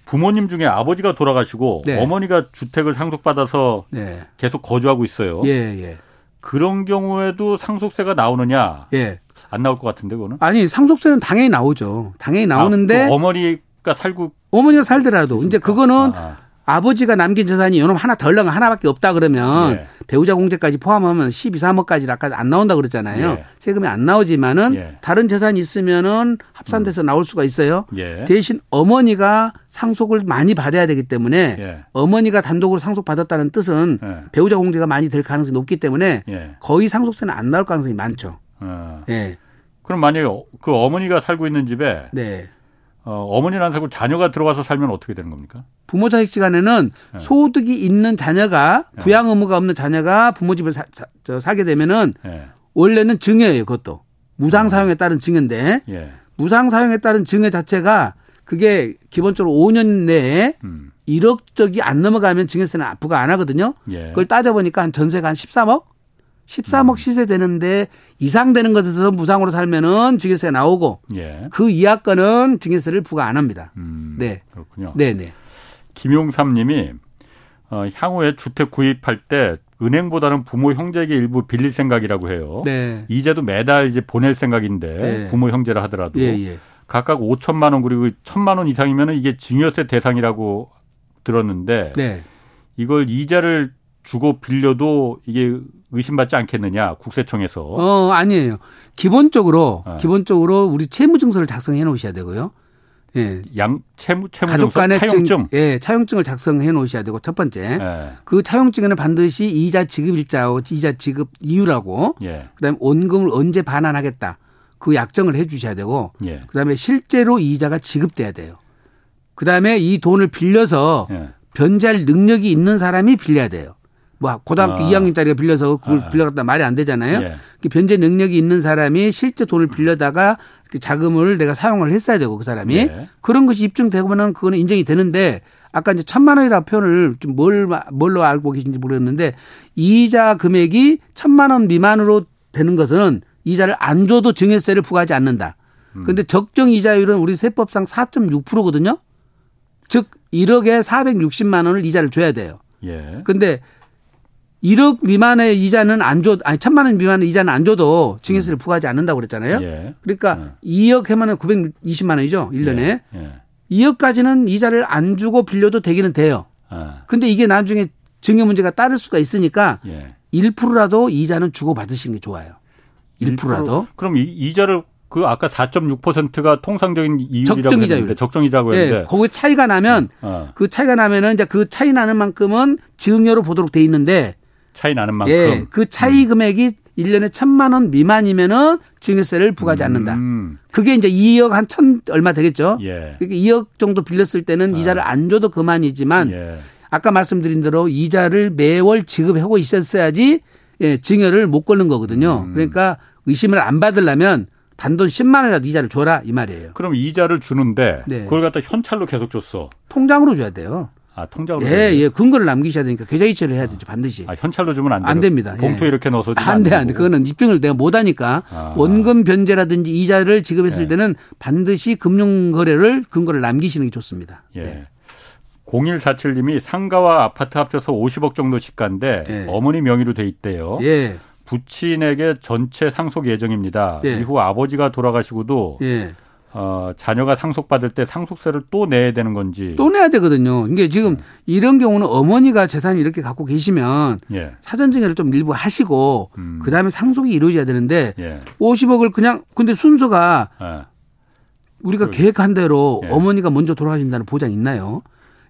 부모님 중에 아버지가 돌아가시고 네. 어머니가 주택을 상속받아서 네. 계속 거주하고 있어요. 예, 예. 그런 경우에도 상속세가 나오느냐? 예. 안 나올 것 같은데 그거는? 아니 상속세는 당연히 나오죠. 당연히 나오는데 아, 어머니가 살고 어머니가 살더라도 이제 그거는 아. 아버지가 남긴 재산이 요놈 하나 덜렁 하나밖에 없다 그러면 예. 배우자 공제까지 포함하면 12, 3억까지 아까 안 나온다 그랬잖아요. 예. 세금이 안 나오지만은 예. 다른 재산이 있으면은 합산돼서 음. 나올 수가 있어요. 예. 대신 어머니가 상속을 많이 받아야 되기 때문에 예. 어머니가 단독으로 상속 받았다는 뜻은 예. 배우자 공제가 많이 될 가능성이 높기 때문에 거의 상속세는 안 나올 가능성이 많죠. 어. 예. 그럼 만약에 그 어머니가 살고 있는 집에 네. 어, 어머니는 안 살고 자녀가 들어와서 살면 어떻게 되는 겁니까? 부모 자식 시간에는 네. 소득이 있는 자녀가 네. 부양 의무가 없는 자녀가 부모 집을 사, 사, 저, 살게 되면은 네. 원래는 증여예요, 그것도. 무상 사용에 따른 증여인데 예. 무상 사용에 따른 증여 자체가 그게 기본적으로 5년 내에 음. 1억 적이 안 넘어가면 증여세는 부과 안 하거든요. 예. 그걸 따져보니까 한 전세가 한 13억? 13억 음. 시세 되는데 이상 되는 것에서 무상으로 살면은 증여세 나오고 예. 그 이하 건은 증여세를 부과 안 합니다. 음. 네. 그렇군요. 네 네. 김용삼 님이 어, 향후에 주택 구입할 때 은행보다는 부모 형제에게 일부 빌릴 생각이라고 해요. 네. 이제도 매달 이제 보낼 생각인데 네. 부모 형제라 하더라도 예, 예. 각각 5천만 원 그리고 1천만 원 이상이면 이게 증여세 대상이라고 들었는데 네. 이걸 이자를 주고 빌려도 이게 의심받지 않겠느냐 국세청에서? 어 아니에요. 기본적으로 네. 기본적으로 우리 채무증서를 작성해 놓으셔야 되고요. 예. 양 채무 채무 가족 간의 차용증 예, 차용증을 작성해 놓으셔야 되고 첫 번째. 예. 그 차용증에는 반드시 이자 지급 일자하고 이자 지급 이유라고 예. 그다음에 원금을 언제 반환하겠다. 그 약정을 해 주셔야 되고 예. 그다음에 실제로 이자가 지급돼야 돼요. 그다음에 이 돈을 빌려서 예. 변제할 능력이 있는 사람이 빌려야 돼요. 뭐 고등학교 아. 2학년 짜리가 빌려서 그걸 아. 빌려갔다 말이 안 되잖아요. 예. 변제 능력이 있는 사람이 실제 돈을 빌려다가 그 자금을 내가 사용을 했어야 되고 그 사람이 예. 그런 것이 입증되고는 그거는 인정이 되는데 아까 이제 천만 원이라는 표현을 좀 뭘, 뭘로 알고 계신지 모르겠는데 이자 금액이 천만 원 미만으로 되는 것은 이자를 안 줘도 증여세를 부과하지 않는다. 그런데 음. 적정 이자율은 우리 세법상 4.6%거든요. 즉 1억에 460만 원을 이자를 줘야 돼요. 예. 근데 1억 미만의 이자는 안 줘, 아니 천만 원 미만의 이자는 안 줘도 증여세를 음. 부과하지 않는다고 그랬잖아요. 예. 그러니까 예. 2억 하면은 920만 원이죠. 1년에. 예. 예. 2억까지는 이자를 안 주고 빌려도 되기는 돼요. 아. 근데 이게 나중에 증여 문제가 따를 수가 있으니까 예. 1%라도 이자는 주고 받으시는 게 좋아요. 1%라도. 1%? 그럼 이, 이자를 그 아까 4.6%가 통상적인 이율이라고 적정 이자율. 적정 이자고 예, 했는데. 네, 거기 차이가 나면 어. 그 차이가 나면은 이제 그 차이 나는 만큼은 증여로 보도록 돼 있는데 차이 나는 만큼. 예, 그 차이 음. 금액이 1년에 천만 원 미만이면은 증여세를 부과하지 않는다. 음. 그게 이제 2억 한 천 얼마 되겠죠. 예. 그러니까 2억 정도 빌렸을 때는 아. 이자를 안 줘도 그만이지만 예. 아까 말씀드린 대로 이자를 매월 지급하고 있었어야지 예, 증여를 못 걸는 거거든요. 음. 그러니까 의심을 안 받으려면 단돈 10만 원이라도 이자를 줘라 이 말이에요. 그럼 이자를 주는데 네. 그걸 갖다 현찰로 계속 줬어. 통장으로 줘야 돼요. 아, 통장으로. 예, 예. 근거를 남기셔야 되니까 계좌 이체를 해야 되죠, 반드시. 아, 현찰로 주면 안. 안 됩니다. 봉투 예. 이렇게 넣어서 주면 안 돼, 안 돼. 그거는 입증을 내가 못 하니까 아. 원금 변제라든지 이자를 지급했을 예. 때는 반드시 금융 거래를 근거를 남기시는 게 좋습니다. 예. 네. 0147님이 상가와 아파트 합쳐서 50억 정도 시가인데 예. 어머니 명의로 돼 있대요. 예. 부친에게 전체 상속 예정입니다. 예. 이후 아버지가 돌아가시고도 예. 어, 자녀가 상속받을 때 상속세를 또 내야 되는 건지. 또 내야 되거든요. 이게 지금 음. 이런 경우는 어머니가 재산을 이렇게 갖고 계시면 예. 사전증여를 좀 일부 하시고 음. 그다음에 상속이 이루어져야 되는데 예. 50억을 그냥 근데 순서가 예. 우리가 계획한 대로 예. 어머니가 먼저 돌아가신다는 보장 있나요?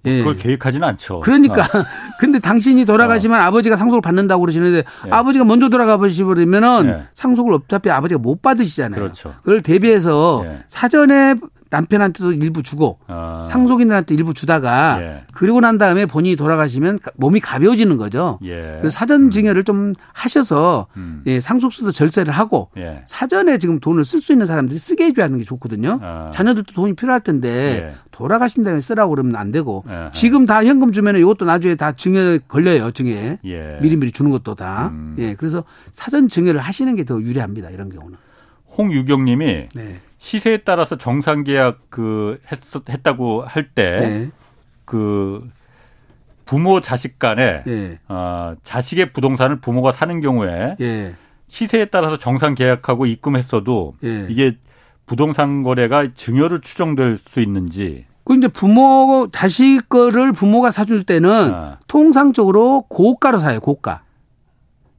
예. 그걸 계획하지는 않죠. 그러니까 어. 근데 당신이 돌아가시면 어. 아버지가 상속을 받는다고 그러시는데 예. 아버지가 먼저 돌아가 버리면은 예. 상속을 어차피 아버지가 못 받으시잖아요. 그렇죠. 그걸 대비해서 예. 사전에 남편한테도 일부 주고 아. 상속인들한테 일부 주다가 예. 그리고 난 다음에 본인이 돌아가시면 몸이 가벼워지는 거죠. 예. 그래서 사전 음. 증여를 좀 하셔서 음. 예, 상속수도 절세를 하고 예. 사전에 지금 돈을 쓸 수 있는 사람들이 쓰게 해줘야 하는 게 좋거든요. 아. 자녀들도 돈이 필요할 텐데 예. 돌아가신 다음에 쓰라고 그러면 안 되고 지금 다 현금 주면은 이것도 나중에 다 증여 걸려요. 증여 예. 미리미리 주는 것도 다. 음. 예, 그래서 사전 증여를 하시는 게 더 유리합니다. 이런 경우는. 홍유경님이 네. 시세에 따라서 정상 계약 그 했, 했다고 할 때그 네. 그 부모 자식 간에 네. 어, 자식의 부동산을 부모가 사는 경우에 네. 시세에 따라서 정상 계약하고 입금했어도 네. 이게 부동산 거래가 증여를 추정될 수 있는지. 그 이제 부모 자식 거를 부모가 사줄 때는 아. 통상적으로 고가로 사요 고가.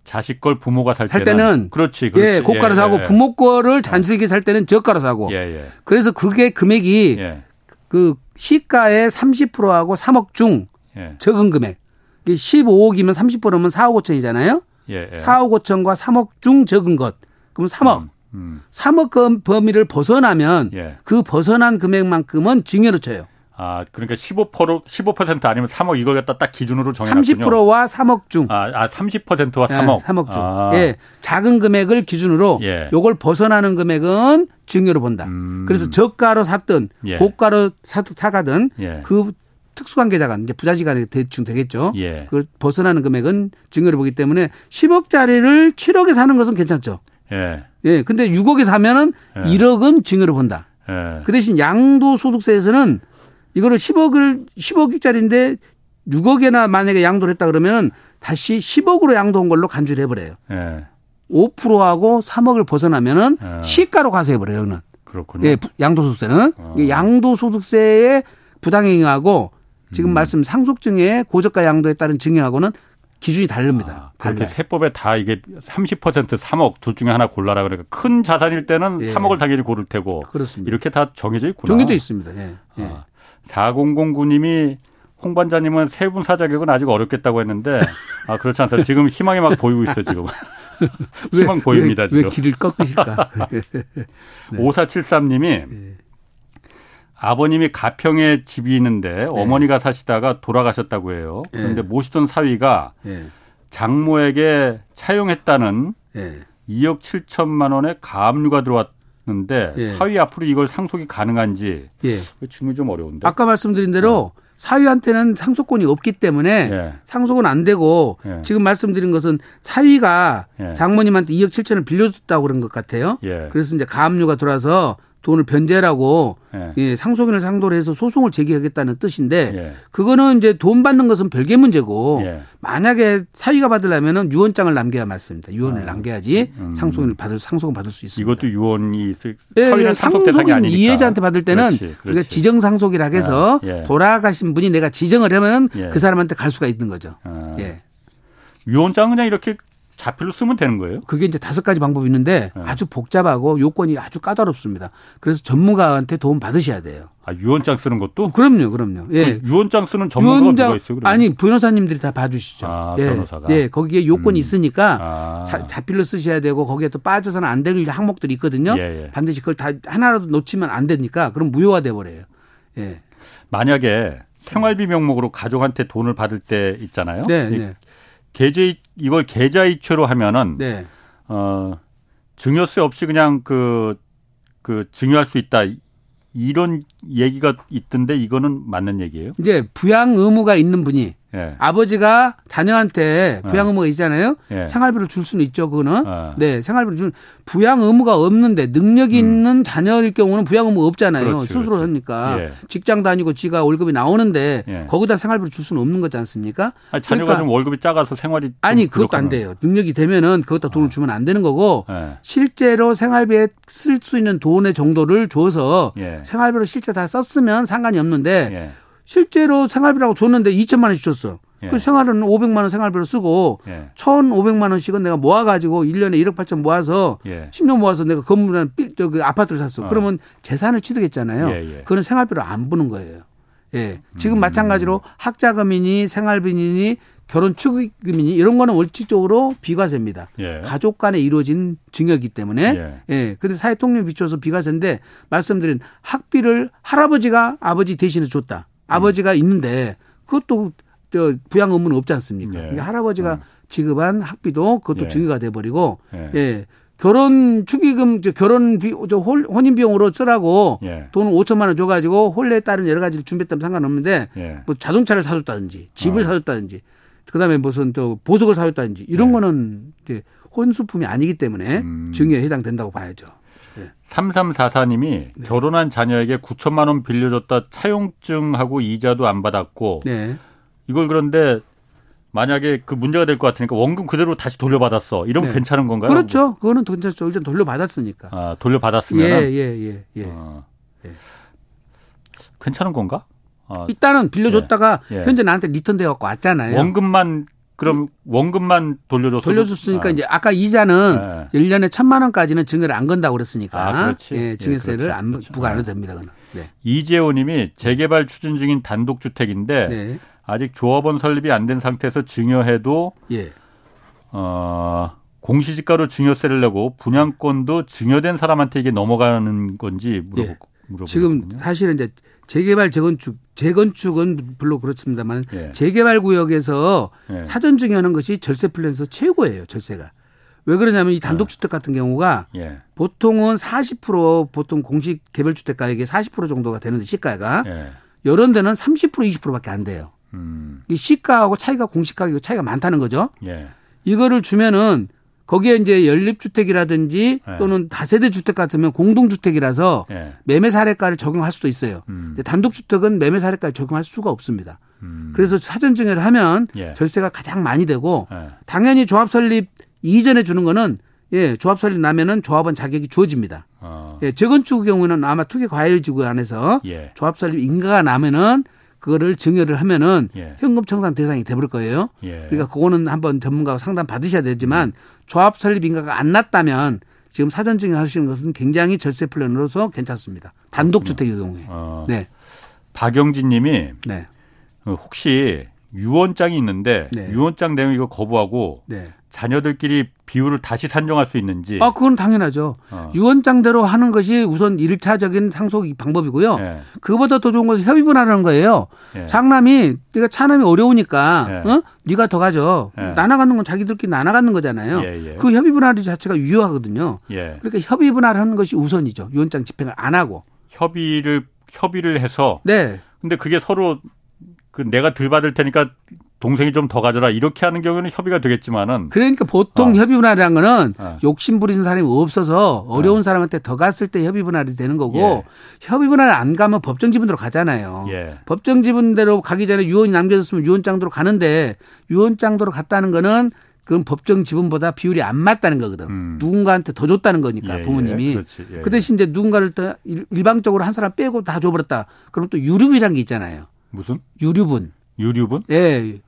자식 걸 부모가 살, 살 때는, 때는, 그렇지, 그렇지. 예, 고가로 예, 사고 예, 부모 거를 잔식이 살 때는 저가로 사고. 예, 예. 그래서 그게 금액이 예. 그 시가의 30%하고 3억 중 예. 적은 금액. 15억이면 30%면 4억 5천이잖아요. 예, 예. 4억 5천과 3억 중 적은 것. 그럼 3억. 음, 음. 3억 범위를 벗어나면 예. 그 벗어난 금액만큼은 증여로 쳐요. 아, 그러니까 15% 15% 아니면 3억 이걸 갖다 딱 기준으로 정해놨군요. 30%와 3억 중. 아, 아 30%와 3억. 네, 3억 중. 아. 예. 작은 금액을 기준으로 예. 요걸 벗어나는 금액은 증여로 본다. 음. 그래서 저가로 샀든 예. 고가로 사, 사가든 예. 그 특수관계자가 이제 부자지간에 대충 되겠죠. 예. 그걸 벗어나는 금액은 증여를 보기 때문에 10억짜리를 7억에 사는 것은 괜찮죠. 예. 예. 근데 6억에 사면은 예. 1억은 증여를 본다. 예. 그 대신 양도소득세에서는 이거를 10억을 10억짜리인데 6억에나 만약에 양도를 했다 그러면 다시 10억으로 양도한 걸로 간주를 해버려요. 예. 5%하고 3억을 벗어나면은 예. 시가로 가세해 버려요, 여기는. 그렇군요. 예, 양도소득세는. 어. 양도소득세의 부당행위하고 지금 음. 말씀 상속증의 고저가 양도에 따른 증여하고는 기준이 다릅니다. 아, 그렇게 달라요. 세법에 다 이게 30% 3억 둘 중에 하나 골라라 그러니까 큰 자산일 때는 예. 3억을 당연히 고를 테고 그렇습니다. 이렇게 다 정해져 있구나. 정해져 있습니다. 예. 예. 아, 4009님이 홍 반장님은 세분 사 자격은 아직 어렵겠다고 했는데 아 그렇지 않다. 지금 희망이 막 보이고 있어 지금. 희망 왜, 보입니다 왜, 지금. 왜 길을 꺾으실까? 네. 5473님이 네. 아버님이 가평에 집이 있는데 네. 어머니가 사시다가 돌아가셨다고 해요. 네. 그런데 모시던 사위가 네. 장모에게 차용했다는 2억 7천만 원의 가압류가 들어왔 는데 사위 앞으로 이걸 상속이 가능한지 예. 질문이 좀 어려운데. 아까 말씀드린 대로 네. 사위한테는 상속권이 없기 때문에 예. 상속은 안 되고 예. 지금 말씀드린 것은 사위가 예. 장모님한테 2억 7천을 빌려줬다고 그런 것 같아요. 예. 그래서 이제 가압류가 들어와서 돈을 변제라고 예. 예, 상속인을 상도로 해서 소송을 제기하겠다는 뜻인데 예. 그거는 이제 돈 받는 것은 별개 문제고 예. 만약에 사위가 받으려면은 유언장을 남겨야 맞습니다. 유언을 아. 남겨야지 음. 상속인을 받을 상속은 받을 수 있습니다. 이것도 유언이 있을 예, 사위는 상속 대상이 아니니까. 이해자한테 받을 때는 그렇지, 그렇지. 우리가 지정 상속이라 해서 아, 예. 돌아가신 분이 내가 지정을 하면은 예. 그 사람한테 갈 수가 있는 거죠. 아. 예. 유언장은 그냥 이렇게 자필로 쓰면 되는 거예요? 그게 이제 다섯 가지 방법이 있는데 네. 아주 복잡하고 요건이 아주 까다롭습니다. 그래서 전문가한테 도움 받으셔야 돼요. 아, 유언장 쓰는 것도? 그럼요, 그럼요. 예. 유언장 쓰는 전문가가 유언장, 있어요? 그러면? 아니, 변호사님들이 다 봐주시죠. 아, 예. 변호사가. 예, 거기에 요건이 음. 있으니까 아. 자, 자필로 쓰셔야 되고 거기에 또 빠져서는 안될 항목들이 있거든요. 예, 예. 반드시 그걸 다 하나라도 놓치면 안 되니까 그럼 무효화 돼 버려요. 예. 만약에 생활비 명목으로 가족한테 돈을 받을 때 있잖아요. 네, 네. 계좌 이걸 계좌 이체로 하면은 네. 어 증여세 없이 그냥 그그 그 증여할 수 있다. 이런 얘기가 있던데 이거는 맞는 얘기예요? 이제 부양 의무가 있는 분이 예. 아버지가 자녀한테 부양 예. 의무가 있잖아요. 예. 생활비를 줄 수는 있죠. 그거는 예. 네 생활비를 준 부양 의무가 없는데 능력이 음. 있는 자녀일 경우는 부양 의무가 없잖아요. 그렇지, 스스로 그렇지. 하니까 예. 직장 다니고 지가 월급이 나오는데 예. 거기다 생활비를 줄 수는 없는 거지 않습니까? 아니, 자녀가 그러니까, 좀 월급이 작아서 생활이 아니 그것도 그렇구나. 안 돼요. 능력이 되면은 그것다 돈을 아. 주면 안 되는 거고 실제로 생활비에 쓸 수 있는 돈의 정도를 줘서 생활비로 실제 다 썼으면 상관이 없는데. 실제로 생활비라고 줬는데 2천만 원씩 줬어. 예. 그 생활은 500만 원 생활비로 쓰고 예. 1,500만 원씩은 내가 모아 가지고 1년에 1억 8천 모아서 예. 10년 모아서 내가 건물이나 저그 아파트를 샀어. 어. 그러면 재산을 취득했잖아요. 예, 예. 그거는 생활비로 안 부는 거예요. 예. 지금 음. 마찬가지로 학자금이니 생활비니 결혼 축의금이니 이런 거는 원칙적으로 비과세입니다. 예. 가족 간에 이루어진 증여이기 때문에 예. 예. 근데 사회 통념 비춰서 비과세인데 말씀드린 학비를 할아버지가 아버지 대신해 줬다. 아버지가 있는데 그것도 저 부양 의무는 없지 않습니까? 예. 그러니까 할아버지가 음. 지급한 학비도 그것도 예. 증여가 돼 버리고 예. 예. 결혼 축의금 저 결혼 비저 혼인 비용으로 쓰라고 예. 돈 5천만 원 줘가지고 혼례에 따른 여러 가지를 준비했다면 상관없는데 예. 뭐 자동차를 사줬다든지 집을 어. 사줬다든지 그다음에 무슨 또 보석을 사줬다든지 이런 예. 거는 이제 혼수품이 아니기 때문에 음. 증여에 해당된다고 봐야죠. 3344님이 네. 결혼한 자녀에게 9천만 원 빌려줬다 차용증하고 이자도 안 받았고 네. 이걸 그런데 만약에 그 문제가 될 것 같으니까 원금 그대로 다시 돌려받았어. 이러면 네. 괜찮은 건가요? 그렇죠. 그거는 괜찮죠. 일단 돌려받았으니까. 아, 돌려받았으면. 예, 예, 예, 예. 어. 예. 괜찮은 건가? 아, 일단은 빌려줬다가 예. 예. 현재 나한테 리턴 되어 갖고 왔잖아요. 원금만 그럼 원금만 돌려줬어. 돌려줬으니까 아. 이제 아까 이자는 네. 1년에 천만 원까지는 증여를 안 건다고 그랬으니까. 아, 그렇지. 예, 예 증여세를 예, 안 그렇지. 부과 안 해도 됩니다. 네. 이재호 님이 재개발 추진 중인 단독 주택인데 네. 아직 조합원 설립이 안 된 상태에서 증여해도 예. 어 공시지가로 증여세를 내고 분양권도 증여된 사람한테 이게 넘어가는 건지 물어보고. 예. 지금 사실은 이제 재개발 재건축 재건축은 물론 그렇습니다만 예. 재개발 구역에서 예. 사전 증여하는 것이 절세 플랜에서 최고예요 절세가. 왜 그러냐면 이 단독주택 같은 경우가 예. 보통은 40% 보통 공식 개별주택 가격의 40% 정도가 되는데 시가가 예. 이런 데는 30% 20%밖에 안 돼요. 음. 이 시가하고 차이가 공시 가격 차이가 많다는 거죠. 예. 이거를 주면은 거기에 이제 연립주택이라든지 예. 또는 다세대 주택 같으면 공동주택이라서 예. 매매 사례가를 적용할 수도 있어요. 음. 단독주택은 매매 사례가를 적용할 수가 없습니다. 음. 그래서 사전 증여를 하면 예. 절세가 가장 많이 되고 예. 당연히 조합 설립 이전에 주는 거는 예, 조합 설립 나면은 조합원 자격이 주어집니다. 어. 예, 재건축 경우에는 아마 투기 과열 지구 안에서 예. 조합 설립 인가가 나면은 그거를 증여를 하면은 예. 현금 청산 대상이 돼버릴 거예요. 예. 그러니까 그거는 한번 전문가와 상담 받으셔야 되지만 조합 설립 인가가 안 났다면 지금 사전 증여 하시는 것은 굉장히 절세 플랜으로서 괜찮습니다. 단독 주택의 경우에. 어. 네. 박영진 님이 네. 어, 혹시 유언장이 있는데 네. 유언장 내용 이거 거부하고 네. 자녀들끼리 비율을 다시 산정할 수 있는지. 아, 그건 당연하죠. 어. 유언장대로 하는 것이 우선 일차적인 상속 방법이고요. 네. 그보다 더 좋은 것은 협의분할하는 거예요. 네. 장남이 네가 차남이 어려우니까 네. 어? 네가 더 가져. 네. 나눠가는 건 자기들끼리 나눠가는 거잖아요. 예, 예. 그 협의분할 자체가 유효하거든요. 예. 그러니까 협의분할하는 것이 우선이죠. 유언장 집행을 안 하고. 협의를 협의를 해서. 네. 근데 그게 서로 그 내가 덜 받을 테니까 동생이 좀 더 가져라 이렇게 하는 경우는 협의가 되겠지만은 그러니까 보통 어. 협의 분할이라는 거는 어. 욕심 부리는 사람이 없어서 어려운 어. 사람한테 더 갔을 때 협의 분할이 되는 거고 예. 협의 분할 안 가면 법정 지분대로 가잖아요. 예. 법정 지분대로 가기 전에 유언이 남겨졌으면 유언장도로 가는데 유언장도로 갔다는 거는 그건 법정 지분보다 비율이 안 맞다는 거거든. 음. 누군가한테 더 줬다는 거니까 예, 부모님이. 예, 예, 그 대신 이제 누군가를 또 일방적으로 한 사람 빼고 다 줘버렸다. 그럼 또 유류비라는 게 있잖아요. 무슨? 유류분. 유류분? 예.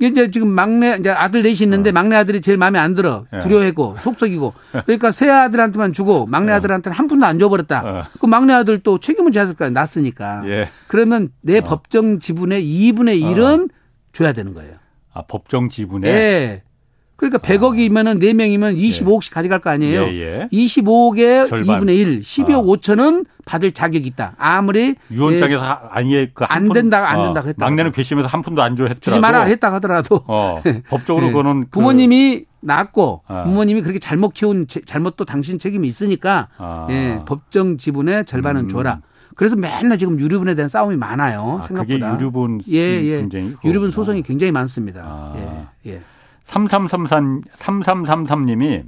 이제 지금 막내 이제 아들 넷이 있는데 어. 막내 아들이 제일 마음에 안 들어 예. 두려워했고 속썩이고 그러니까 새 아들한테만 주고 막내 어. 아들한테는 한 푼도 안 줘버렸다. 어. 그 막내 아들 또 책임을 져야 될거 났으니까. 예. 그러면 내 어. 법정 지분의 2분의 1은 어. 줘야 되는 거예요. 아 법정 지분에. 예. 그러니까 100억이면은 4명이면 25억씩 예. 가져갈 거 아니에요. 예, 예. 25억에 절반. 2분의 1, 12억 아. 5천은 받을 자격이 있다. 아무리 유언장에서 예, 아예 그안 된다 안 된다 어, 했다. 막내는 괘씸해서 한 푼도 안 줘 했더라도 주지 마라 했다 하더라도 어, 법적으로 예. 그거는 그 부모님이 그... 낳았고 아. 부모님이 그렇게 잘못 키운 잘못도 당신 책임이 있으니까 아. 예, 법정 지분의 절반은 음. 줘라. 그래서 맨날 지금 유류분에 대한 싸움이 많아요. 아, 생각보다. 그게 유류분 예, 예. 유류분 소송이 굉장히 많습니다. 아. 예. 예. 3333, 3333님이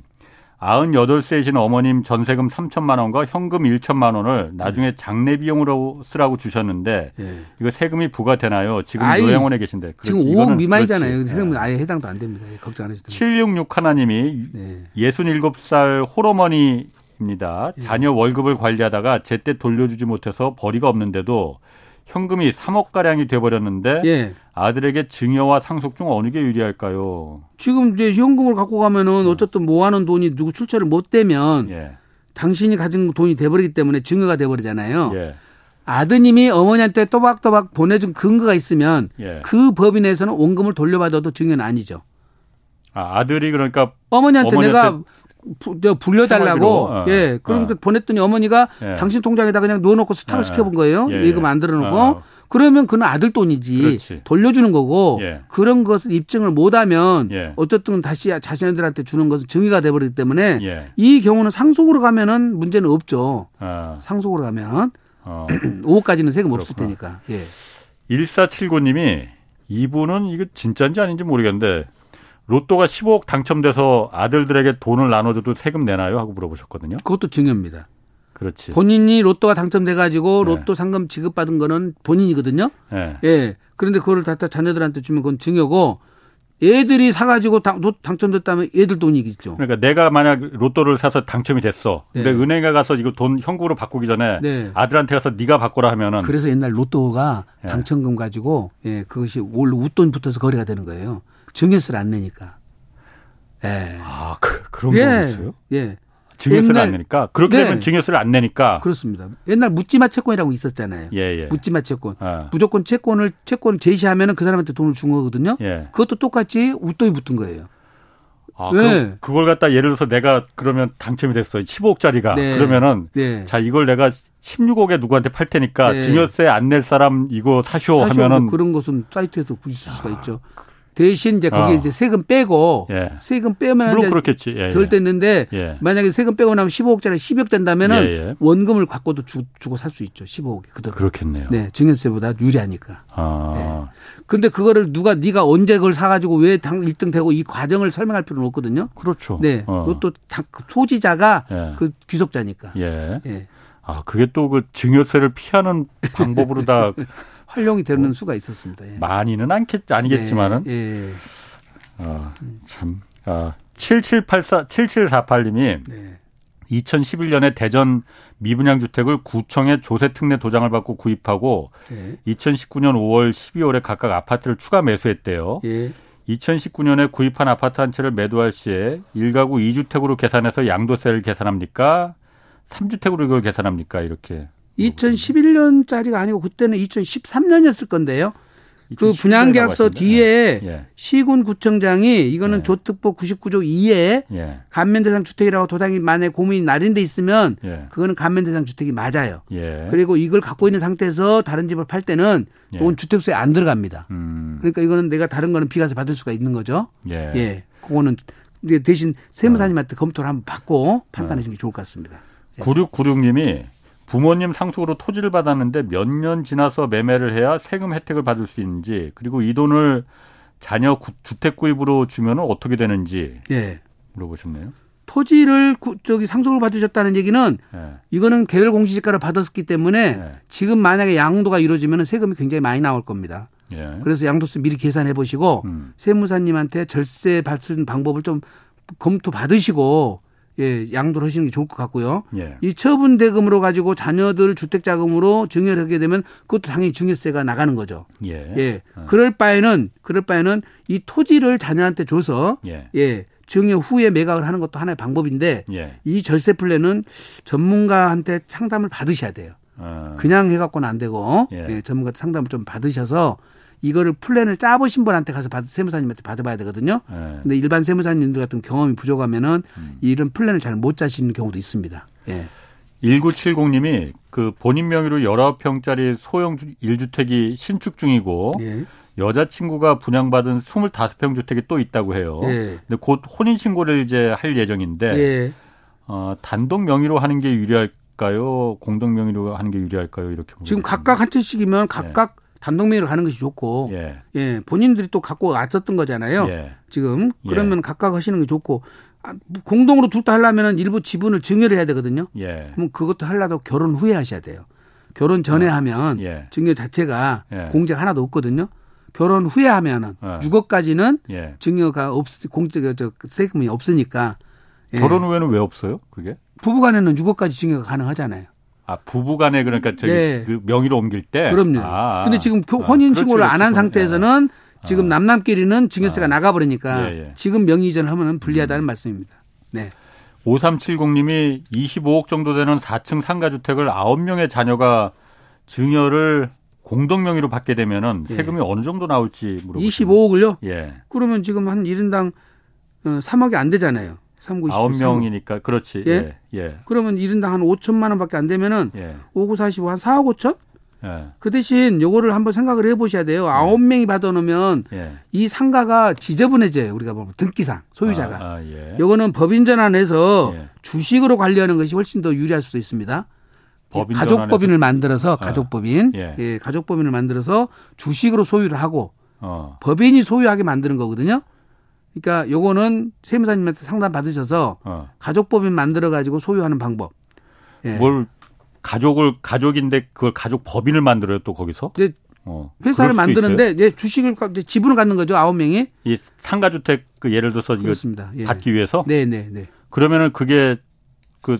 98세이신 어머님 전세금 3천만 원과 현금 1천만 원을 나중에 장례 비용으로 쓰라고 주셨는데 네. 이거 세금이 부과되나요? 지금 아이, 요양원에 계신데. 지금 5억 미만이잖아요. 세금 네. 아예 해당도 안 됩니다. 걱정 안 하셔도 됩니다. 766 하나님이 네. 67살 홀어머니입니다. 네. 자녀 월급을 관리하다가 제때 돌려주지 못해서 벌이가 없는데도 현금이 3억 가량이 돼버렸는데 예. 아들에게 증여와 상속 중 어느 게 유리할까요? 지금 이제 현금을 갖고 가면은 네. 어쨌든 모아놓은 돈이 누구 출처를 못 대면 예. 당신이 가진 돈이 돼버리기 때문에 증여가 돼버리잖아요. 예. 아드님이 어머니한테 또박또박 보내준 근거가 있으면 예. 그 법인 에서는 원금을 돌려받아도 증여는 아니죠. 아, 아들이 그러니까 어머니한테, 어머니한테 내가 저 불려달라고 어. 예 그럼 어. 보냈더니 어머니가 예. 당신 통장에다 그냥 넣어놓고 스탑을 예. 시켜본 거예요 예. 예금 만들어놓고 어. 그러면 그는 아들 돈이지 그렇지. 돌려주는 거고 예. 그런 것을 입증을 못하면 예. 어쨌든 다시 자신들한테 주는 것은 증의가 돼버리기 때문에 예. 이 경우는 상속으로 가면은 문제는 없죠 아. 상속으로 가면 어. 5억까지는 세금 그렇구나. 없을 테니까 예. 1479님이 이분은 이거 진짜인지 아닌지 모르겠는데 로또가 15억 당첨돼서 아들들에게 돈을 나눠줘도 세금 내나요? 하고 물어보셨거든요. 그것도 증여입니다. 그렇지. 본인이 로또가 당첨돼 가지고 네. 로또 상금 지급받은 거는 본인이거든요. 네. 예. 그런데 그거를 다 자녀들한테 주면 그건 증여고 애들이 사가지고 당, 당첨됐다면 애들 돈이겠죠. 그러니까 내가 만약 로또를 사서 당첨이 됐어. 근데 네. 은행에 가서 이거 돈 현금으로 바꾸기 전에 네. 아들한테 가서 네가 바꾸라 하면은 그래서 옛날 로또가 네. 당첨금 가지고 예 그것이 올 웃돈 붙어서 거래가 되는 거예요. 증여세를 안 내니까. 예. 아, 그, 그런 예. 거 있어요? 예. 증여세를 안 내니까 그렇게 네. 되면 증여세를 안 내니까 그렇습니다. 옛날 묻지마 채권이라고 있었잖아요. 예, 예. 묻지마 채권. 아. 무조건 채권을 채권을 제시하면은 그 사람한테 돈을 준 거거든요. 예. 그것도 똑같이 웃돈이 붙은 거예요. 아, 네. 그걸 갖다 예를 들어서 내가 그러면 당첨이 됐어요. 15억짜리가. 네. 그러면은 네. 자, 이걸 내가 16억에 누구한테 팔 테니까 네. 증여세 안 낼 사람 이거 사쇼 하면은 그런 것은 사이트에서 보실 수가 있죠. 대신 이제 거기 어. 이제 세금 빼고 예. 세금 빼면 물론 그렇겠지. 예, 덜 됐는데 예. 예. 만약에 세금 빼고 나면 15억짜리 10억 된다면은 예, 예. 원금을 갖고도 주, 고 살 수 있죠. 15억에 그대로. 그렇겠네요. 네, 증여세보다 유리하니까. 아. 네. 근데 그거를 누가 네가 언제 그걸 사가지고 왜 당 1등 되고 이 과정을 설명할 필요는 없거든요. 그렇죠. 네, 어. 그것도 그 소지자가 그 귀속자니까. 예. 아, 그게 또 그 증여세를 피하는 방법으로 다 활용이 되는 어, 수가 있었습니다. 예. 많이는 않겠, 아니겠지만은. 예, 예. 어, 참, 아, 7784, 7748님이 네. 2011년에 대전 미분양 주택을 구청에 조세 특례 도장을 받고 구입하고 네. 2019년 5월, 12월에 각각 아파트를 추가 매수했대요. 예. 2019년에 구입한 아파트 한 채를 매도할 시에 1가구 2주택으로 계산해서 양도세를 계산합니까? 3주택으로 이걸 계산합니까? 이렇게 2011년짜리가 아니고 그때는 2013년이었을 건데요. 그 분양 계약서 뒤에 예. 시군 구청장이 이거는 예. 조특법 99조 2에 예. 감면 대상 주택이라고 도당이 만에 고민이 날인데 있으면 예. 그거는 감면 대상 주택이 맞아요. 예. 그리고 이걸 갖고 있는 상태에서 다른 집을 팔 때는 이건 예. 주택수에 안 들어갑니다. 음. 그러니까 이거는 내가 다른 거는 비과세 받을 수가 있는 거죠. 예. 예. 그거는 대신 세무사님한테 검토를 한번 받고 판단하시는 게 좋을 것 같습니다. 9696님이 부모님 상속으로 토지를 받았는데 몇 년 지나서 매매를 해야 세금 혜택을 받을 수 있는지 그리고 이 돈을 자녀 주택 구입으로 주면 어떻게 되는지 예. 물어보셨네요. 토지를 구, 저기 상속을 받으셨다는 얘기는 예. 이거는 개별 공시지가를 받았기 때문에 예. 지금 만약에 양도가 이루어지면 세금이 굉장히 많이 나올 겁니다. 예. 그래서 양도세 미리 계산해 보시고 음. 세무사님한테 절세 받는 방법을 좀 검토 받으시고 예, 양도를 하시는 게 좋을 것 같고요. 예. 이 처분 대금으로 가지고 자녀들 주택 자금으로 증여를 하게 되면 그것도 당연히 증여세가 나가는 거죠. 예. 예. 어. 그럴 바에는 그럴 바에는 이 토지를 자녀한테 줘서 예. 예. 증여 후에 매각을 하는 것도 하나의 방법인데 예. 이 절세 플랜은 전문가한테 상담을 받으셔야 돼요. 어. 그냥 해갖고는 안 되고 예. 예, 전문가 상담을 좀 받으셔서 이거를 플랜을 짜보신 분한테 가서 받, 세무사님한테 받아봐야 되거든요. 네. 근데 일반 세무사님들 같은 경험이 부족하면은 음. 이런 플랜을 잘 못 짜시는 경우도 있습니다. 예. 1970님이 그 본인 명의로 19평짜리 소형 1주택이 신축 중이고 예. 여자친구가 분양받은 25평 주택이 또 있다고 해요. 예. 근데 곧 혼인 신고를 이제 할 예정인데 예. 어, 단독 명의로 하는 게 유리할까요? 공동 명의로 하는 게 유리할까요? 이렇게 지금 각각 한 채씩이면 각각 예. 단독 매입을 하는 것이 좋고 예. 예. 본인들이 또 갖고 왔었던 거잖아요. 예. 지금 그러면 예. 각각 하시는 게 좋고 아, 공동으로 둘 다 하려면 일부 지분을 증여를 해야 되거든요. 예. 그럼 그것도 하려도 결혼 후에 하셔야 돼요. 결혼 전에 어. 하면 예. 증여 자체가 공제가 하나도 없거든요. 결혼 후에 하면은 어. 6억까지는 증여가 없 공제가 저 세금이 없으니까 결혼 후에는 왜 없어요? 그게? 부부간에는 6억까지 증여가 가능하잖아요. 아 부부간에 그러니까 저기 네. 그 명의로 옮길 때. 그럼요. 아, 근데 지금 아, 혼인 신고를 안 한 상태에서는 아. 지금 남남끼리는 증여세가 아. 나가버리니까 예, 예. 지금 명의 이전을 하면 불리하다는 음. 말씀입니다. 네. 5370님이 25억 정도 되는 4층 상가주택을 9명의 자녀가 증여를 공동 명의로 받게 되면은 예. 세금이 어느 정도 나올지 물어보시면 25억을요? 예. 그러면 지금 한 1인당 3억이 어, 안 되잖아요. 3구 9명이니까 그렇지. 예? 예. 예. 그러면 1인당 한 5천만 원밖에 안 되면은 예. 5, 9, 45, 한 4억 5천? 예. 그 대신 요거를 한번 생각을 해 보셔야 돼요. 예. 아홉 명이 받아 놓으면 예. 이 상가가 지저분해져요. 우리가 보면 등기상 소유자가. 아, 아, 예. 요거는 법인 전환해서 예. 주식으로 관리하는 것이 훨씬 더 유리할 수도 있습니다. 법인 가족 법인을 만들어서 아. 가족 법인, 예. 예, 가족 법인을 만들어서 주식으로 소유를 하고 어. 법인이 소유하게 만드는 거거든요. 그러니까 요거는 세무사님한테 상담 받으셔서 어. 가족법인 만들어 가지고 소유하는 방법. 예. 뭘 가족을 가족인데 그걸 가족 법인을 만들어요 또 거기서? 네. 어, 회사를 만드는데 예, 주식을 이제 지분을 갖는 거죠 아홉 명이. 이 상가주택 그 예를 들어서 그렇습니다. 예. 받기 위해서. 네네 네. 그러면은 그게 그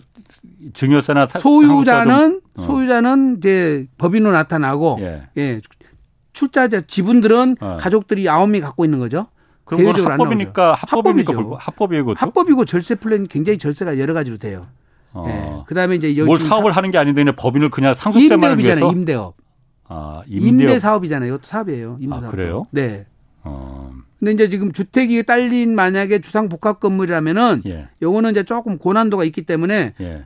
증여세나 소유자는 어. 소유자는 이제 법인으로 나타나고 예, 예 출자자 지분들은 어. 가족들이 아홉 명이 갖고 있는 거죠. 그럼 건 합법이니까 합법이니까 합법이죠. 합법이고 합법이고 절세 플랜 굉장히 절세가 여러 가지로 돼요. 어. 네. 그다음에 이제 뭘 사업을 하는 게 아닌데 그냥 법인을 그냥 상속세만을 위해서 임대업. 아, 임대 임대 사업이잖아요. 이것도 사업이에요. 임대 아, 사업. 그래요? 네. 어. 근데 이제 지금 주택이 딸린 만약에 주상 복합 건물이라면은 예. 요거는 이제 조금 고난도가 있기 때문에 예.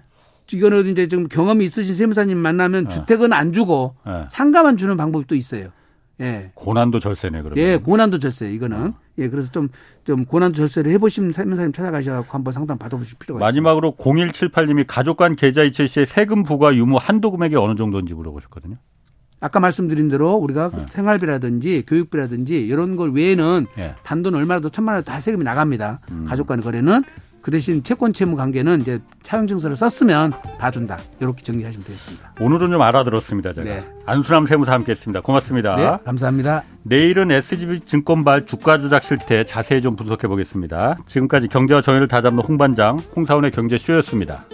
이거는 이제 좀 경험이 있으신 세무사님 만나면 네. 주택은 안 주고 네. 상가만 주는 방법이 또 있어요. 예. 고난도 절세네 그러면. 예, 고난도 절세 이거는. 어. 예, 그래서 좀 좀 고난도 절세를 해보신 세무사님 찾아가셔서 한번 상담 받아보실 필요가 마지막으로 있습니다. 마지막으로 0178님이 가족 간 계좌 이체 시에 세금 부과 유무 한도 금액이 어느 정도인지 물어보셨거든요. 아까 말씀드린 대로 우리가 네. 생활비라든지 교육비라든지 이런 걸 외에는 네. 단돈 얼마라도 천만 원 다 세금이 나갑니다. 음. 가족 간 거래는 그 대신 채권 채무 관계는 이제 차용 증서를 썼으면 봐준다. 이렇게 정리하시면 되겠습니다. 오늘은 좀 알아들었습니다. 제가 네. 안수남 세무사 함께했습니다. 고맙습니다. 네, 감사합니다. 내일은 SGB 증권발 주가 조작 실태 자세히 좀 분석해 보겠습니다. 지금까지 경제와 정의를 다잡는 홍반장 홍사원의 경제쇼였습니다.